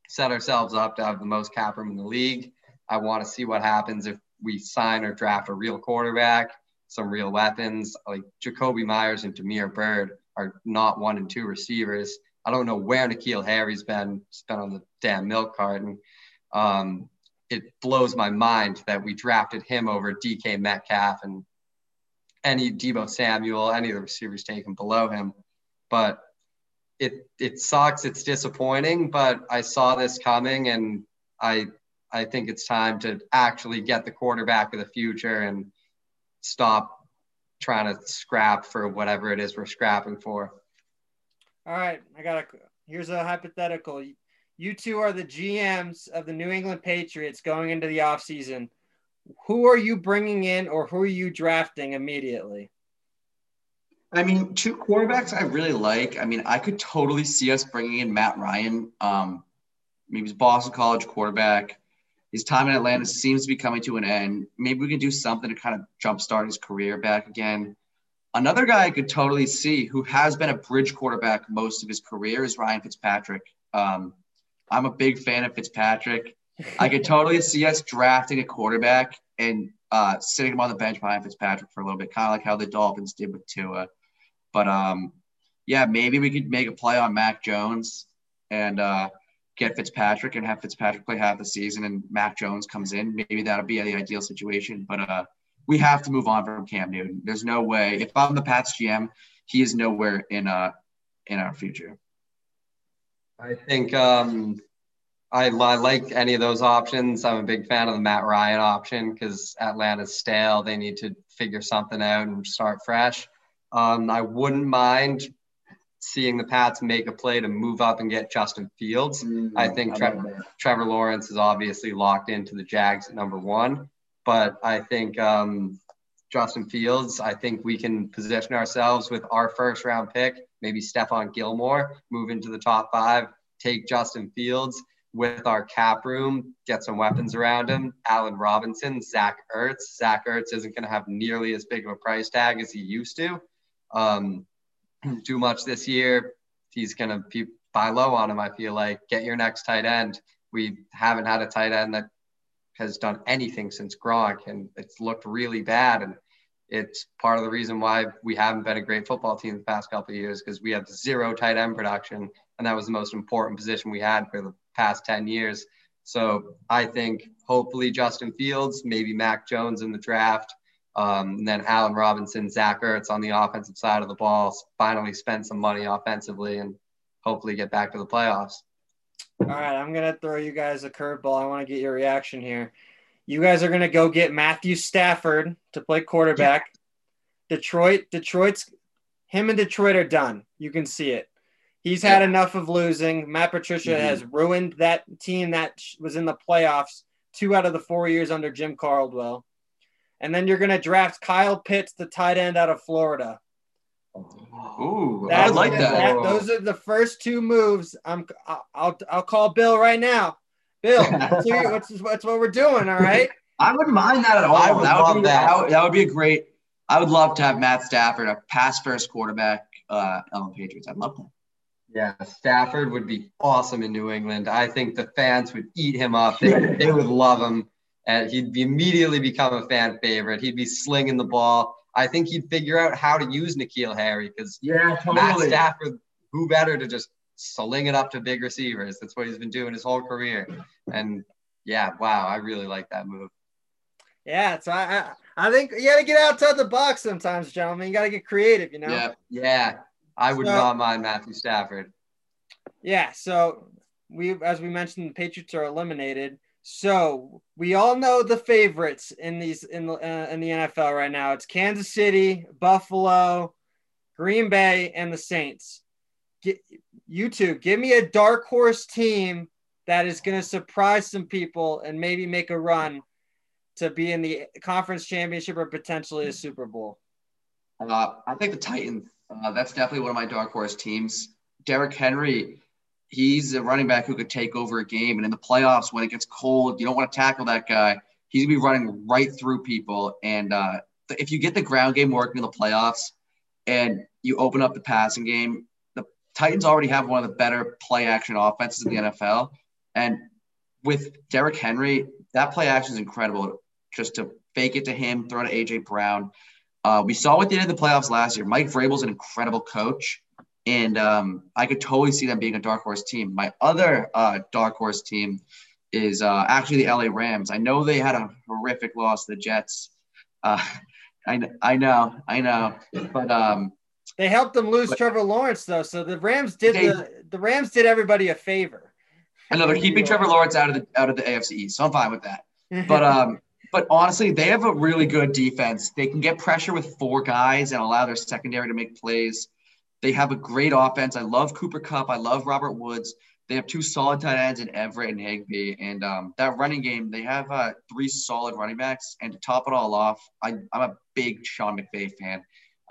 set ourselves up to have the most cap room in the league. I want to see what happens if we sign or draft a real quarterback, some real weapons. Like Jakobi Meyers and Damiere Byrd are not one and two receivers. I don't know where N'Keal Harry's been. He's been on the damn milk carton. Um, it blows my mind that we drafted him over DK Metcalf and any Deebo Samuel, any of the receivers taken below him. But it it sucks. It's disappointing, but I saw this coming, and I I think it's time to actually get the quarterback of the future and stop trying to scrap for whatever it is we're scrapping for. All right, I got a. Here's a hypothetical. You two are the GMs of the New England Patriots going into the offseason. Who are you bringing in, or who are you drafting immediately? I mean, two quarterbacks I really like. I mean, I could totally see us bringing in Matt Ryan. Um, maybe he's Boston College quarterback. His time in Atlanta seems to be coming to an end. Maybe we can do something to kind of jumpstart his career back again. Another guy I could totally see who has been a bridge quarterback most of his career is Ryan Fitzpatrick. Um, I'm a big fan of Fitzpatrick. I could totally see us drafting a quarterback and uh, sitting him on the bench behind Fitzpatrick for a little bit, kind of like how the Dolphins did with Tua. But um, yeah, maybe we could make a play on Mac Jones and uh, get Fitzpatrick and have Fitzpatrick play half the season and Mac Jones comes in. Maybe that'll be the ideal situation. But uh, we have to move on from Cam Newton. There's no way. If I'm the Pats GM, he is nowhere in uh in our future. I think um, I, I like any of those options. I'm a big fan of the Matt Ryan option because Atlanta's stale. They need to figure something out and start fresh. Um, I wouldn't mind seeing the Pats make a play to move up and get Justin Fields. I think Trevor, Trevor Lawrence is obviously locked into the Jags at number one, but I think um, Justin Fields, I think we can position ourselves with our first round pick, maybe Stephon Gilmore, move into the top five, take Justin Fields with our cap room, get some weapons around him. Allen Robinson, Zach Ertz. Zach Ertz isn't going to have nearly as big of a price tag as he used to. Um, [clears throat] too much this year. he's going to be buy low on him. I feel like get your next tight end. We haven't had a tight end that has done anything since Gronk, and it's looked really bad. And it's part of the reason why we haven't been a great football team the past couple of years because we have zero tight end production, and that was the most important position we had for the past 10 years. So I think hopefully Justin Fields, maybe Mac Jones in the draft, um, and then Allen Robinson, Zach Ertz on the offensive side of the ball, finally spend some money offensively and hopefully get back to the playoffs. All right, I'm gonna throw you guys a curveball. I want to get your reaction here. You guys are gonna go get Matthew Stafford to play quarterback. Yeah. Detroit, Detroit's him and Detroit are done. You can see it. He's had yeah. enough of losing. Matt Patricia mm-hmm. has ruined that team that was in the playoffs two out of the four years under Jim Caldwell. And then you're going to draft Kyle Pitts, the tight end out of Florida. Ooh, That's, I like that. that. Those are the first two moves. I'm. I'll. I'll call Bill right now. Bill, [laughs] that's what's what we're doing? All right. I wouldn't mind that at all. I would that love would be, that. That would, that would, be a great. I would love to have Matt Stafford, a pass first quarterback uh, on the Patriots. I'd love that. Yeah, Stafford would be awesome in New England. I think the fans would eat him up. They, [laughs] they would love him, and he'd be immediately become a fan favorite. He'd be slinging the ball. I think he'd figure out how to use N'Keal Harry because yeah, totally. Matt Stafford, who better to just sling it up to big receivers? That's what he's been doing his whole career. And yeah, wow, I really like that move. Yeah, so I, I, think you got to get outside the box sometimes, gentlemen. You got to get creative, you know. Yeah, yeah. I would so, not mind Matthew Stafford. Yeah, so we, as we mentioned, the Patriots are eliminated. So we all know the favorites in these in the uh, in the NFL right now. It's Kansas City, Buffalo, Green Bay, and the Saints. Get, you two, give me a dark horse team that is going to surprise some people and maybe make a run to be in the conference championship or potentially a Super Bowl. Uh, I think the Titans. Uh, that's definitely one of my dark horse teams. Derrick Henry he's a running back who could take over a game. And in the playoffs, when it gets cold, you don't want to tackle that guy. He's gonna be running right through people. And uh, if you get the ground game working in the playoffs, and you open up the passing game, Titans already have one of the better play action offenses in the NFL. And with Derrick Henry, that play action is incredible. Just to fake it to him, throw to AJ Brown. Uh, we saw what they did in the playoffs last year. Mike Vrabel's an incredible coach. And um, I could totally see them being a dark horse team. My other uh, dark horse team is uh, actually the LA Rams. I know they had a horrific loss to the Jets. Uh, [laughs] I, I know, I know, but um, they helped them lose but, Trevor Lawrence though, so the Rams did they, the the Rams did everybody a favor. I know they're keeping Trevor Lawrence out of the out of the AFC East, so I'm fine with that. [laughs] But um, but honestly, they have a really good defense. They can get pressure with four guys and allow their secondary to make plays. They have a great offense. I love Cooper Kupp. I love Robert Woods. They have two solid tight ends in Everett and Higbee. And um, that running game, they have uh, three solid running backs. And to top it all off, I, I, am a big Sean McVay fan.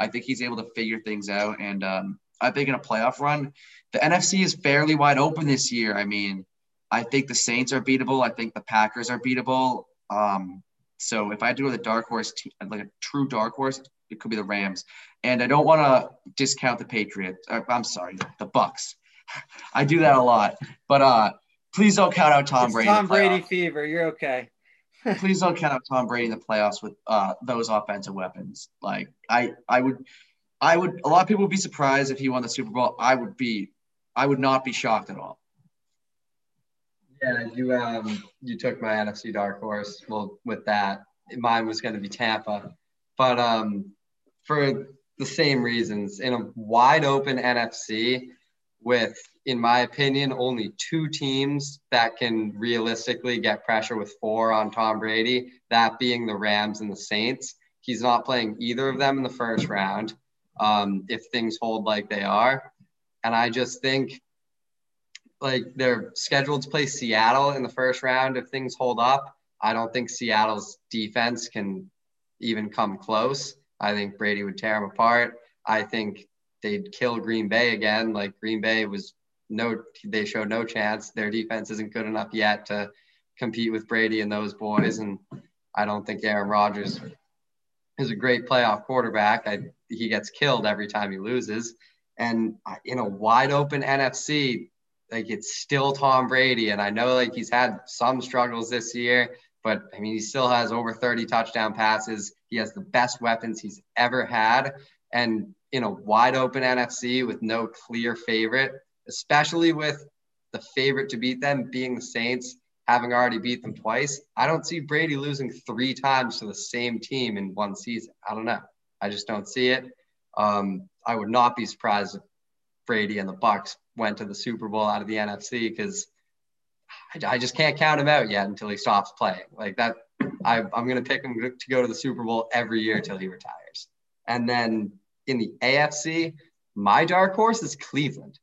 I think he's able to figure things out. And um, I think in a playoff run, the NFC is fairly wide open this year. I mean, I think the Saints are beatable. I think the Packers are beatable. Um, so if I had to go with a dark horse, team, like a true dark horse, it could be the Rams. And I don't want to discount the Patriots. Uh, I'm sorry, the Bucks. [laughs] I do that a lot, but uh, please don't count out Tom it's Brady. Tom Brady fever. You're okay. Please don't count out Tom Brady in the playoffs with uh, those offensive weapons. Like I, I would, I would. A lot of people would be surprised if he won the Super Bowl. I would be, I would not be shocked at all. Yeah, you um, you took my NFC dark horse. Well, with that, mine was going to be Tampa, but um, for the same reasons. In a wide open NFC with, in my opinion, only two teams that can realistically get pressure with four on Tom Brady, that being the Rams and the Saints. He's not playing either of them in the first round um, if things hold like they are. And I just think like they're scheduled to play Seattle in the first round if things hold up. I don't think Seattle's defense can even come close. I think Brady would tear them apart. I think they'd kill Green Bay again. Like Green Bay was no, they showed no chance. Their defense isn't good enough yet to compete with Brady and those boys. And I don't think Aaron Rodgers is a great playoff quarterback. I, he gets killed every time he loses. And in a wide open NFC, like it's still Tom Brady. And I know like he's had some struggles this year, but I mean, he still has over 30 touchdown passes. He has the best weapons he's ever had. And in a wide open NFC with no clear favorite, especially with the favorite to beat them being the Saints, having already beat them twice, I don't see Brady losing three times to the same team in one season. I don't know. I just don't see it. Um, I would not be surprised if Brady and the Bucks went to the Super Bowl out of the NFC because I, I, just can't count him out yet until he stops playing. Like that, I, I'm going to pick him to go to the Super Bowl every year until he retires. And then in the AFC, my dark horse is Cleveland.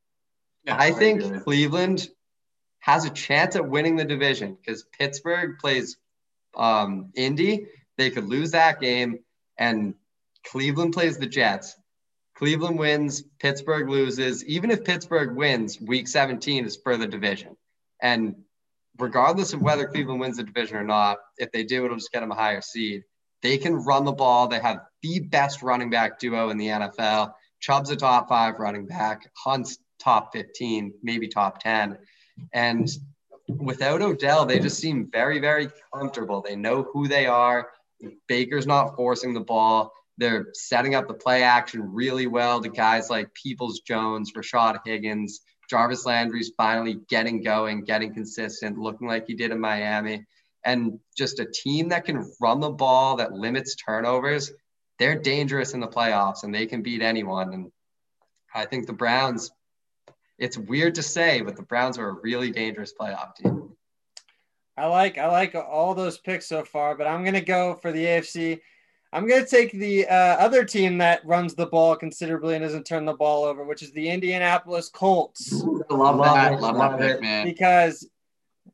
Yeah, I think I Cleveland has a chance at winning the division because Pittsburgh plays um, Indy. They could lose that game, and Cleveland plays the Jets. Cleveland wins, Pittsburgh loses. Even if Pittsburgh wins, week 17 is for the division. And regardless of whether Cleveland wins the division or not, if they do, it'll just get them a higher seed. They can run the ball. They have the best running back duo in the NFL. Chubb's a top five running back. Hunt's top 15, maybe top 10. And without Odell, they just seem very, very comfortable. They know who they are. Baker's not forcing the ball. They're setting up the play action really well to guys like Peoples Jones, Rashad Higgins, Jarvis Landry's finally getting going, getting consistent, looking like he did in Miami. And just a team that can run the ball, that limits turnovers, they're dangerous in the playoffs and they can beat anyone. And I think the Browns, it's weird to say, but the Browns are a really dangerous playoff team. I like I like all those picks so far, but I'm gonna go for the AFC. I'm going to take the uh, other team that runs the ball considerably and doesn't turn the ball over, which is the Indianapolis Colts. love, love that. Love, love that pick, man. Because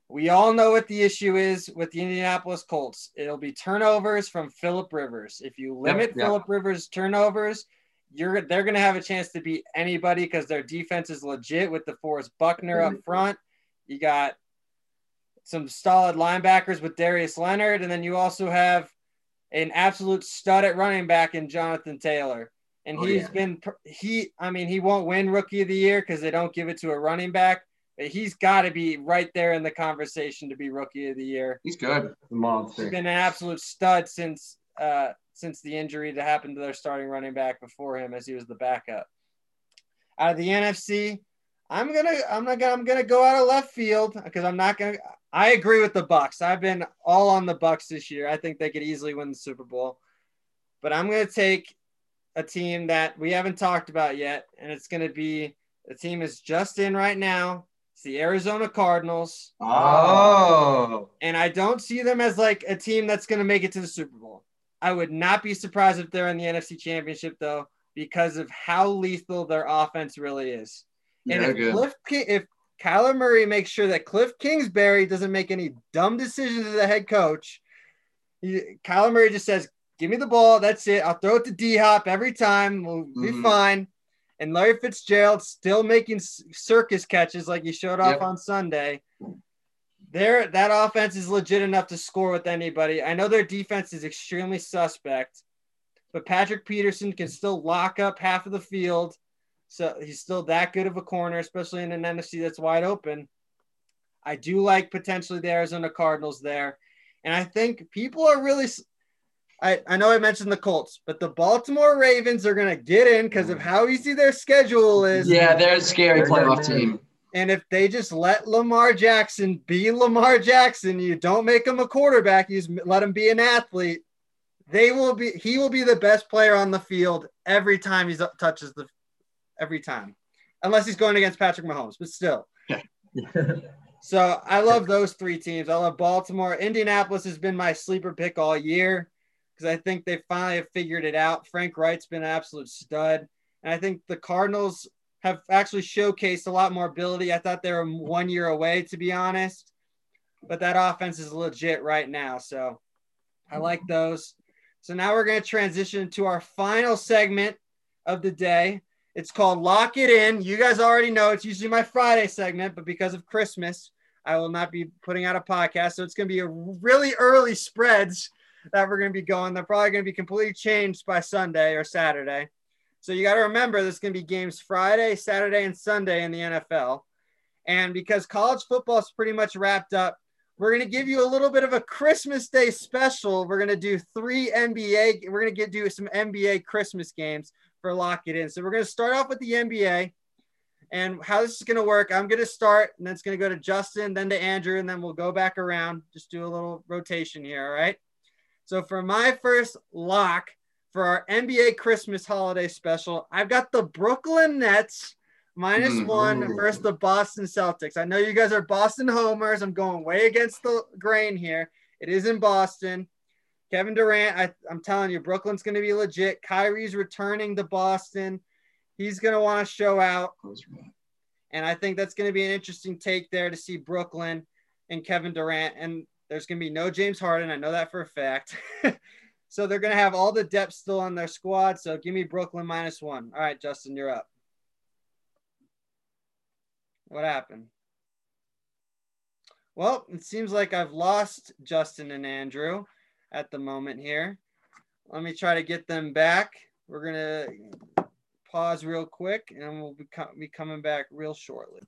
we all know what the issue is with the Indianapolis Colts. It'll be turnovers from Philip Rivers. If you limit yep, yep. Philip Rivers' turnovers, you're they're going to have a chance to beat anybody because their defense is legit with DeForest Buckner up front. You got some solid linebackers with Darius Leonard, and then you also have an absolute stud at running back in Jonathan Taylor. And oh, he's yeah. been he I mean he won't win rookie of the year because they don't give it to a running back. He's got to be right there in the conversation to be rookie of the year. He's good. Monster. He's been an absolute stud since uh since the injury that happened to their starting running back before him as he was the backup. Out of the NFC, I'm gonna I'm not gonna I'm gonna go out of left field because I'm not gonna I agree with the Bucks. I've been all on the Bucks this year. I think they could easily win the Super Bowl. But I'm going to take a team that we haven't talked about yet, and it's going to be the team is just in right now. It's the Arizona Cardinals. Oh. And I don't see them as like a team that's going to make it to the Super Bowl. I would not be surprised if they're in the NFC Championship though, because of how lethal their offense really is. And yeah, if Cliff, if Kyler Murray makes sure that Cliff Kingsbury doesn't make any dumb decisions as a head coach. He, Kyler Murray just says, "Give me the ball. That's it. I'll throw it to D Hop every time. We'll be mm-hmm. fine." And Larry Fitzgerald still making circus catches like he showed off yep. on Sunday. There, that offense is legit enough to score with anybody. I know their defense is extremely suspect, but Patrick Peterson can still lock up half of the field so he's still that good of a corner, especially in an NFC that's wide open. I do like potentially the Arizona Cardinals there. And I think people are really I, I know I mentioned the Colts, but the Baltimore Ravens are going to get in because of how easy their schedule is. Yeah, they're a scary playoff team. And if they just let Lamar Jackson be Lamar Jackson, you don't make him a quarterback, you just let him be an athlete. They will be he will be the best player on the field every time he touches the every time, unless he's going against Patrick Mahomes, but still. [laughs] so I love those three teams. I love Baltimore. Indianapolis has been my sleeper pick all year because I think they finally have figured it out. Frank Reich's been an absolute stud. And I think the Cardinals have actually showcased a lot more ability. I thought they were one year away, to be honest. But that offense is legit right now. So I like those. So now we're going to transition to our final segment of the day. It's called Lock It In. You guys already know it's usually my Friday segment, but because of Christmas, I will not be putting out a podcast. So it's going to be a really early spreads that we're going to be going. They're probably going to be completely changed by Sunday or Saturday. So you got to remember there's going to be games Friday, Saturday, and Sunday in the NFL. And because college football is pretty much wrapped up, we're going to give you a little bit of a Christmas Day special. We're going to do three NBA. We're going to get do some NBA Christmas games for lock it in. So we're going to start off with the NBA. And how this is going to work, I'm going to start, and then it's going to go to Justin, then to Andrew, and then we'll go back around. Just do a little rotation here. All right. So for my first lock for our NBA Christmas holiday special, I've got the Brooklyn Nets minus mm-hmm. one versus the Boston Celtics. I know you guys are Boston homers. I'm going way against the grain here. It is in Boston. Kevin Durant, I, am telling you, Brooklyn's going to be legit. Kyrie's returning to Boston. He's going to want to show out. And I think that's going to be an interesting take there to see Brooklyn and Kevin Durant. And there's going to be no James Harden. I know that for a fact. [laughs] so they're going to have all the depth still on their squad. So give me Brooklyn minus one. All right, Justin, you're up. What happened? Well, it seems like I've lost Justin and Andrew at the moment here. Let me try to get them back. We're going to pause real quick and we'll be, co- be coming back real shortly.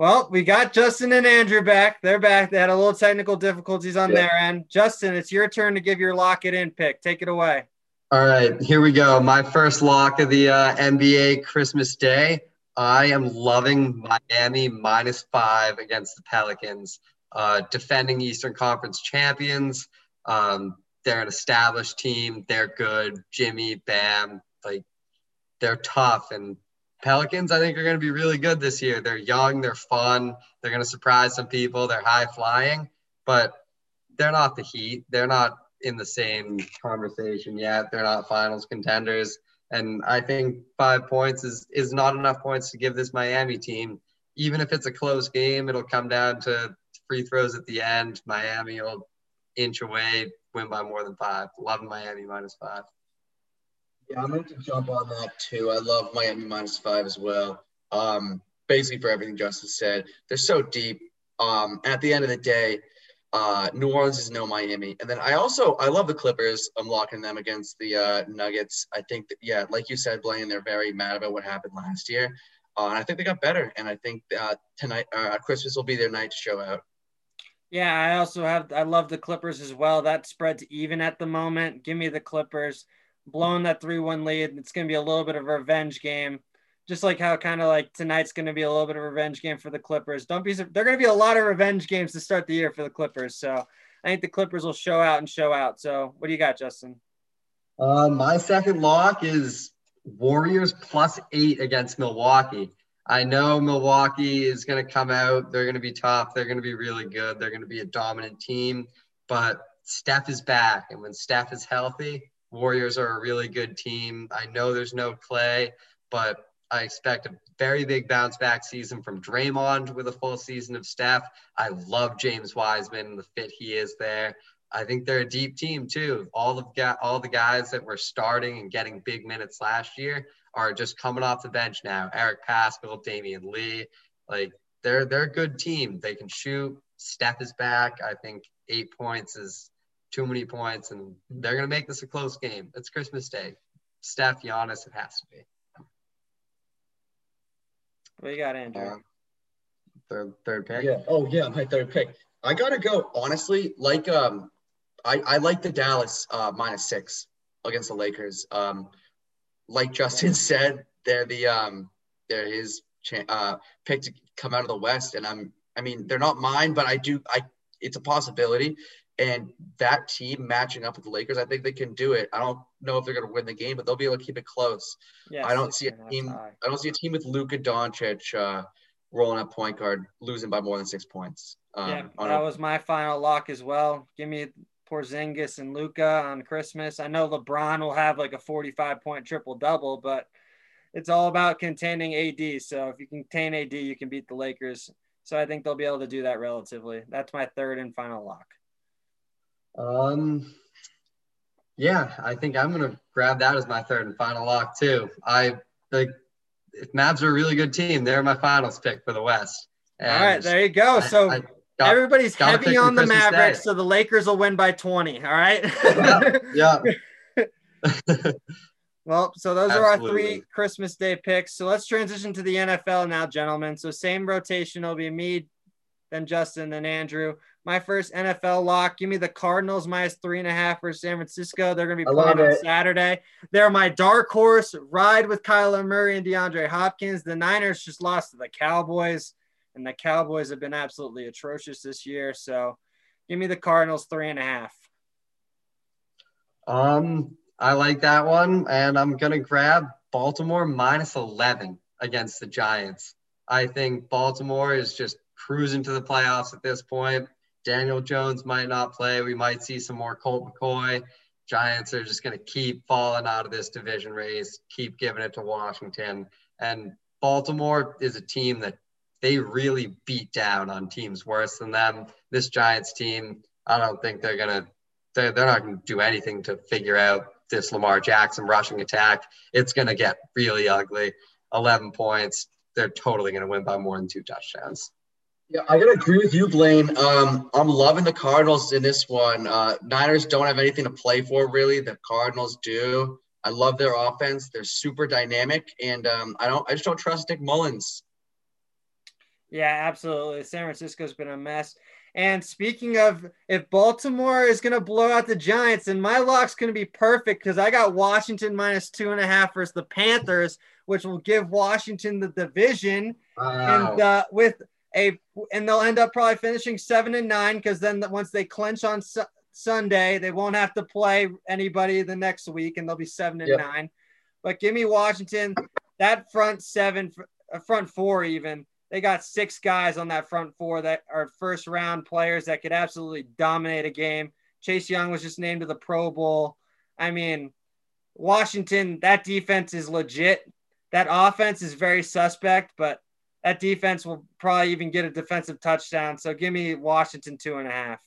Well, we got Justin and Andrew back. They're back. They had a little technical difficulties on yeah. their end. Justin, it's your turn to give your lock it in pick. Take it away. All right, here we go. My first lock of the uh, NBA Christmas Day. I am loving Miami minus five against the Pelicans, uh, defending Eastern Conference champions. Um, they're an established team. They're good. Jimmy, Bam, like they're tough. And Pelicans, I think, are going to be really good this year. They're young. They're fun. They're going to surprise some people. They're high flying, but they're not the Heat. They're not in the same conversation yet. They're not finals contenders. And I think five points is is not enough points to give this Miami team. Even if it's a close game, it'll come down to free throws at the end. Miami will inch away, win by more than five. Love Miami minus five. Yeah, I'm going to jump on that too. I love Miami minus five as well. Um, basically for everything Justin said, they're so deep. Um, at the end of the day, uh, New Orleans is no Miami. And then I also I love the Clippers. I'm locking them against the uh, Nuggets. I think that yeah, like you said, Blaine, they're very mad about what happened last year. Uh, and I think they got better. And I think uh, tonight uh, Christmas will be their night to show out. Yeah, I also have I love the Clippers as well. That spread's even at the moment. Give me the Clippers blowing that three one lead. It's gonna be a little bit of a revenge game just like how kind of like tonight's going to be a little bit of a revenge game for the Clippers. Don't be they're going to be a lot of revenge games to start the year for the Clippers. So I think the Clippers will show out and show out. So what do you got, Justin? Uh, my second lock is Warriors plus eight against Milwaukee. I know Milwaukee is going to come out. They're going to be tough. They're going to be really good. They're going to be a dominant team. But Steph is back. And when Steph is healthy, Warriors are a really good team. I know there's no Klay, but I expect a very big bounce back season from Draymond with a full season of Steph. I love James Wiseman and the fit he is there. I think they're a deep team too. All of all the guys that were starting and getting big minutes last year are just coming off the bench now. Eric Paschall, Damion Lee, like they're they're a good team. They can shoot. Steph is back. I think eight points is too many points, and they're gonna make this a close game. It's Christmas Day. Steph, Giannis, it has to be. What you got, Andrew? Uh, third, third pick. Yeah. Oh yeah, my third pick. I gotta go. Honestly, like um, I I like the Dallas uh, minus six against the Lakers. Um, like Justin [laughs] said, they're the um, they're his cha- uh pick to come out of the West, and I'm I mean they're not mine, but I do I it's a possibility. And that team matching up with the Lakers, I think they can do it. I don't know if they're going to win the game, but they'll be able to keep it close. Yeah, I don't see a team. I don't see a team with Luka Doncic uh, rolling up point guard losing by more than six points. Um, yeah, that a- was my final lock as well. Give me Porzingis and Luka on Christmas. I know LeBron will have like a 45 point triple double, but it's all about containing AD. So if you contain AD, you can beat the Lakers. So I think they'll be able to do that relatively. That's my third and final lock. Um, yeah, I think I'm gonna grab that as my third and final lock too. I like if Mavs are a really good team, they're my finals pick for the West. And all right, there you go. So I, I got, everybody's heavy on the Christmas Mavericks, Day. so the Lakers will win by 20. All right. [laughs] yeah. yeah. [laughs] Well, so those Absolutely. are our three Christmas Day picks. So let's transition to the NFL now, gentlemen. So same rotation. It'll be me, then Justin, then Andrew. My first NFL lock. Give me the Cardinals minus three and a half for San Francisco. They're going to be playing on Saturday. They're my dark horse. Ride with Kyler Murray and DeAndre Hopkins. The Niners just lost to the Cowboys, and the Cowboys have been absolutely atrocious this year. So give me the Cardinals three and a half. Um, I like that one, and I'm gonna grab Baltimore minus 11 against the Giants. I think Baltimore is just cruising to the playoffs at this point. Daniel Jones might not play. We might see some more Colt McCoy. Giants are just going to keep falling out of this division race, keep giving it to Washington. And Baltimore is a team that they really beat down on teams worse than them. This Giants team, I don't think they're going to, they're, they're not going to do anything to figure out this Lamar Jackson rushing attack. It's going to get really ugly. 11 points. They're totally going to win by more than two touchdowns. Yeah, I gotta agree with you, Blaine. Um, I'm loving the Cardinals in this one. Uh, Niners don't have anything to play for, really. The Cardinals do. I love their offense. They're super dynamic, and um, I don't. I just don't trust Nick Mullens. Yeah, absolutely. San Francisco's been a mess. And speaking of, if Baltimore is going to blow out the Giants, and my lock's going to be perfect because I got Washington minus two and a half versus the Panthers, which will give Washington the division. Wow. And uh, with a, and they'll end up probably finishing seven and nine because then once they clinch on su- Sunday, they won't have to play anybody the next week, and they'll be seven and yep. nine. But give me Washington. That front seven, uh, front four, even they got six guys on that front four that are first round players that could absolutely dominate a game. Chase Young was just named to the Pro Bowl. I mean, Washington, that defense is legit. That offense is very suspect, but that defense will probably even get a defensive touchdown. So give me Washington two and a half.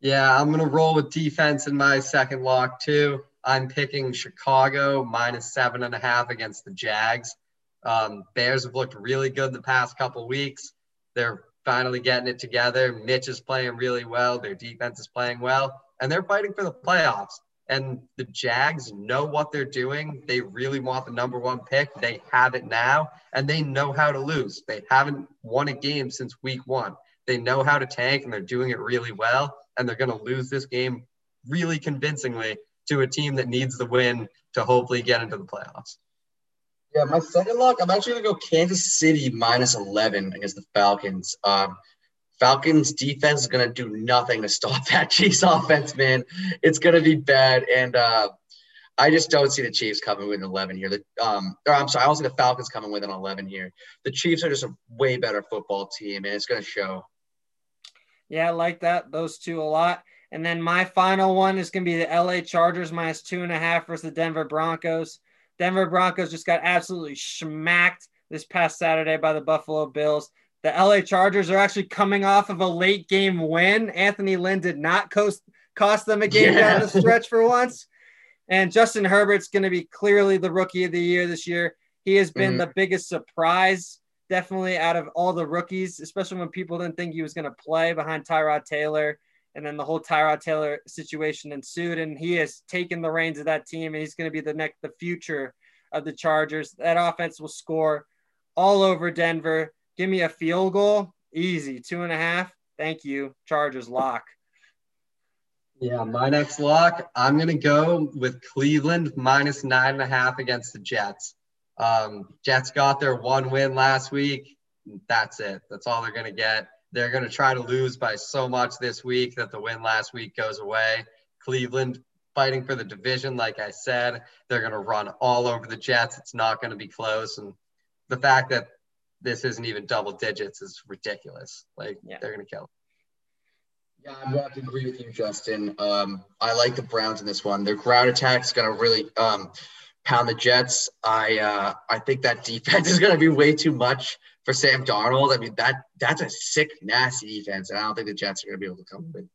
Yeah, I'm going to roll with defense in my second lock, too. I'm picking Chicago minus seven and a half against the Jags. Um, Bears have looked really good the past couple weeks. They're finally getting it together. Mitch is playing really well. Their defense is playing well, and they're fighting for the playoffs. And the Jags know what they're doing. They really want the number one pick. They have it now, and they know how to lose. They haven't won a game since week one. They know how to tank, and they're doing it really well. And they're going to lose this game really convincingly to a team that needs the win to hopefully get into the playoffs. Yeah, my second lock, I'm actually gonna go Kansas City minus 11 against the Falcons. Um, Falcons defense is gonna do nothing to stop [laughs] that Chiefs offense, man. It's gonna be bad, and uh, I just don't see the Chiefs coming with an 11 here. The, um, or I'm sorry, I don't see the Falcons coming with an 11 here. The Chiefs are just a way better football team, and it's gonna show. Yeah, I like that. Those two a lot. And then my final one is going to be the LA Chargers minus two and a half versus the Denver Broncos. Denver Broncos just got absolutely smacked this past Saturday by the Buffalo Bills. The LA Chargers are actually coming off of a late game win. Anthony Lynn did not cost, cost them a game yeah. down the [laughs] stretch for once. And Justin Herbert's going to be clearly the rookie of the year this year. He has been mm-hmm. the biggest surprise, definitely out of all the rookies, especially when people didn't think he was going to play behind Tyrod Taylor and then the whole Tyrod Taylor situation ensued, and he has taken the reins of that team, and he's going to be the next, the future of the Chargers. That offense will score all over Denver. Give me a field goal, easy, two and a half. Thank you, Chargers lock. Yeah, my next lock, I'm going to go with Cleveland minus nine and a half against the Jets. Um, Jets got their one win last week. That's it. That's all they're going to get. They're going to try to lose by so much this week that the win last week goes away. Cleveland fighting for the division, like I said, they're going to run all over the Jets. It's not going to be close. And the fact that this isn't even double digits is ridiculous. Like yeah. they're going to kill. Yeah, I'm going to agree with you, Justin. Um, I like the Browns in this one. Their ground attack is going to really um, pound the Jets. I uh, I think that defense [laughs] is going to be way too much for Sam Darnold. I mean that that's a sick, nasty defense, and I don't think the Jets are going to be able to come with.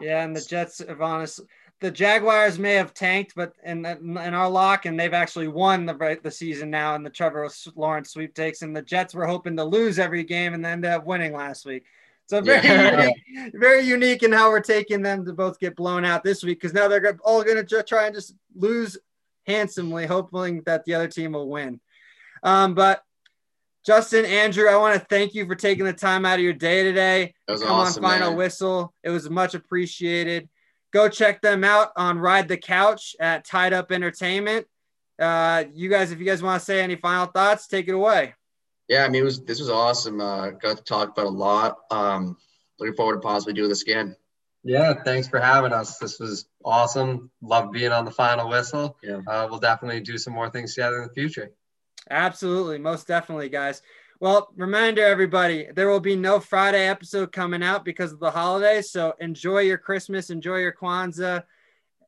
Yeah, and the Jets have honestly, the Jaguars may have tanked, but in in our lock, and they've actually won the the season now in the Trevor Lawrence sweep takes, and the Jets were hoping to lose every game and ended up winning last week. So very yeah. [laughs] unique, very unique in how we're taking them to both get blown out this week because now they're all going to try and just lose handsomely, hoping that the other team will win. Um, but Justin, Andrew, I want to thank you for taking the time out of your day today. That was Come awesome, on, Final man. Whistle. It was much appreciated. Go check them out on Ride the Couch at Tied Up Entertainment. Uh, you guys, if you guys want to say any final thoughts, take it away. Yeah, I mean, it was this was awesome. Uh, got to talk about a lot. Um, looking forward to possibly doing this again. Yeah, thanks for having us. This was awesome. Love being on the final whistle. Yeah. Uh, we'll definitely do some more things together in the future. Absolutely, most definitely, guys. Well, reminder everybody, there will be no Friday episode coming out because of the holidays. So enjoy your Christmas, enjoy your Kwanzaa,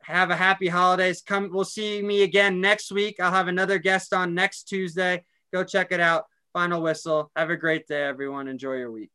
have a happy holidays. Come, we'll see me again next week. I'll have another guest on next Tuesday. Go check it out. Final whistle. Have a great day, everyone. Enjoy your week.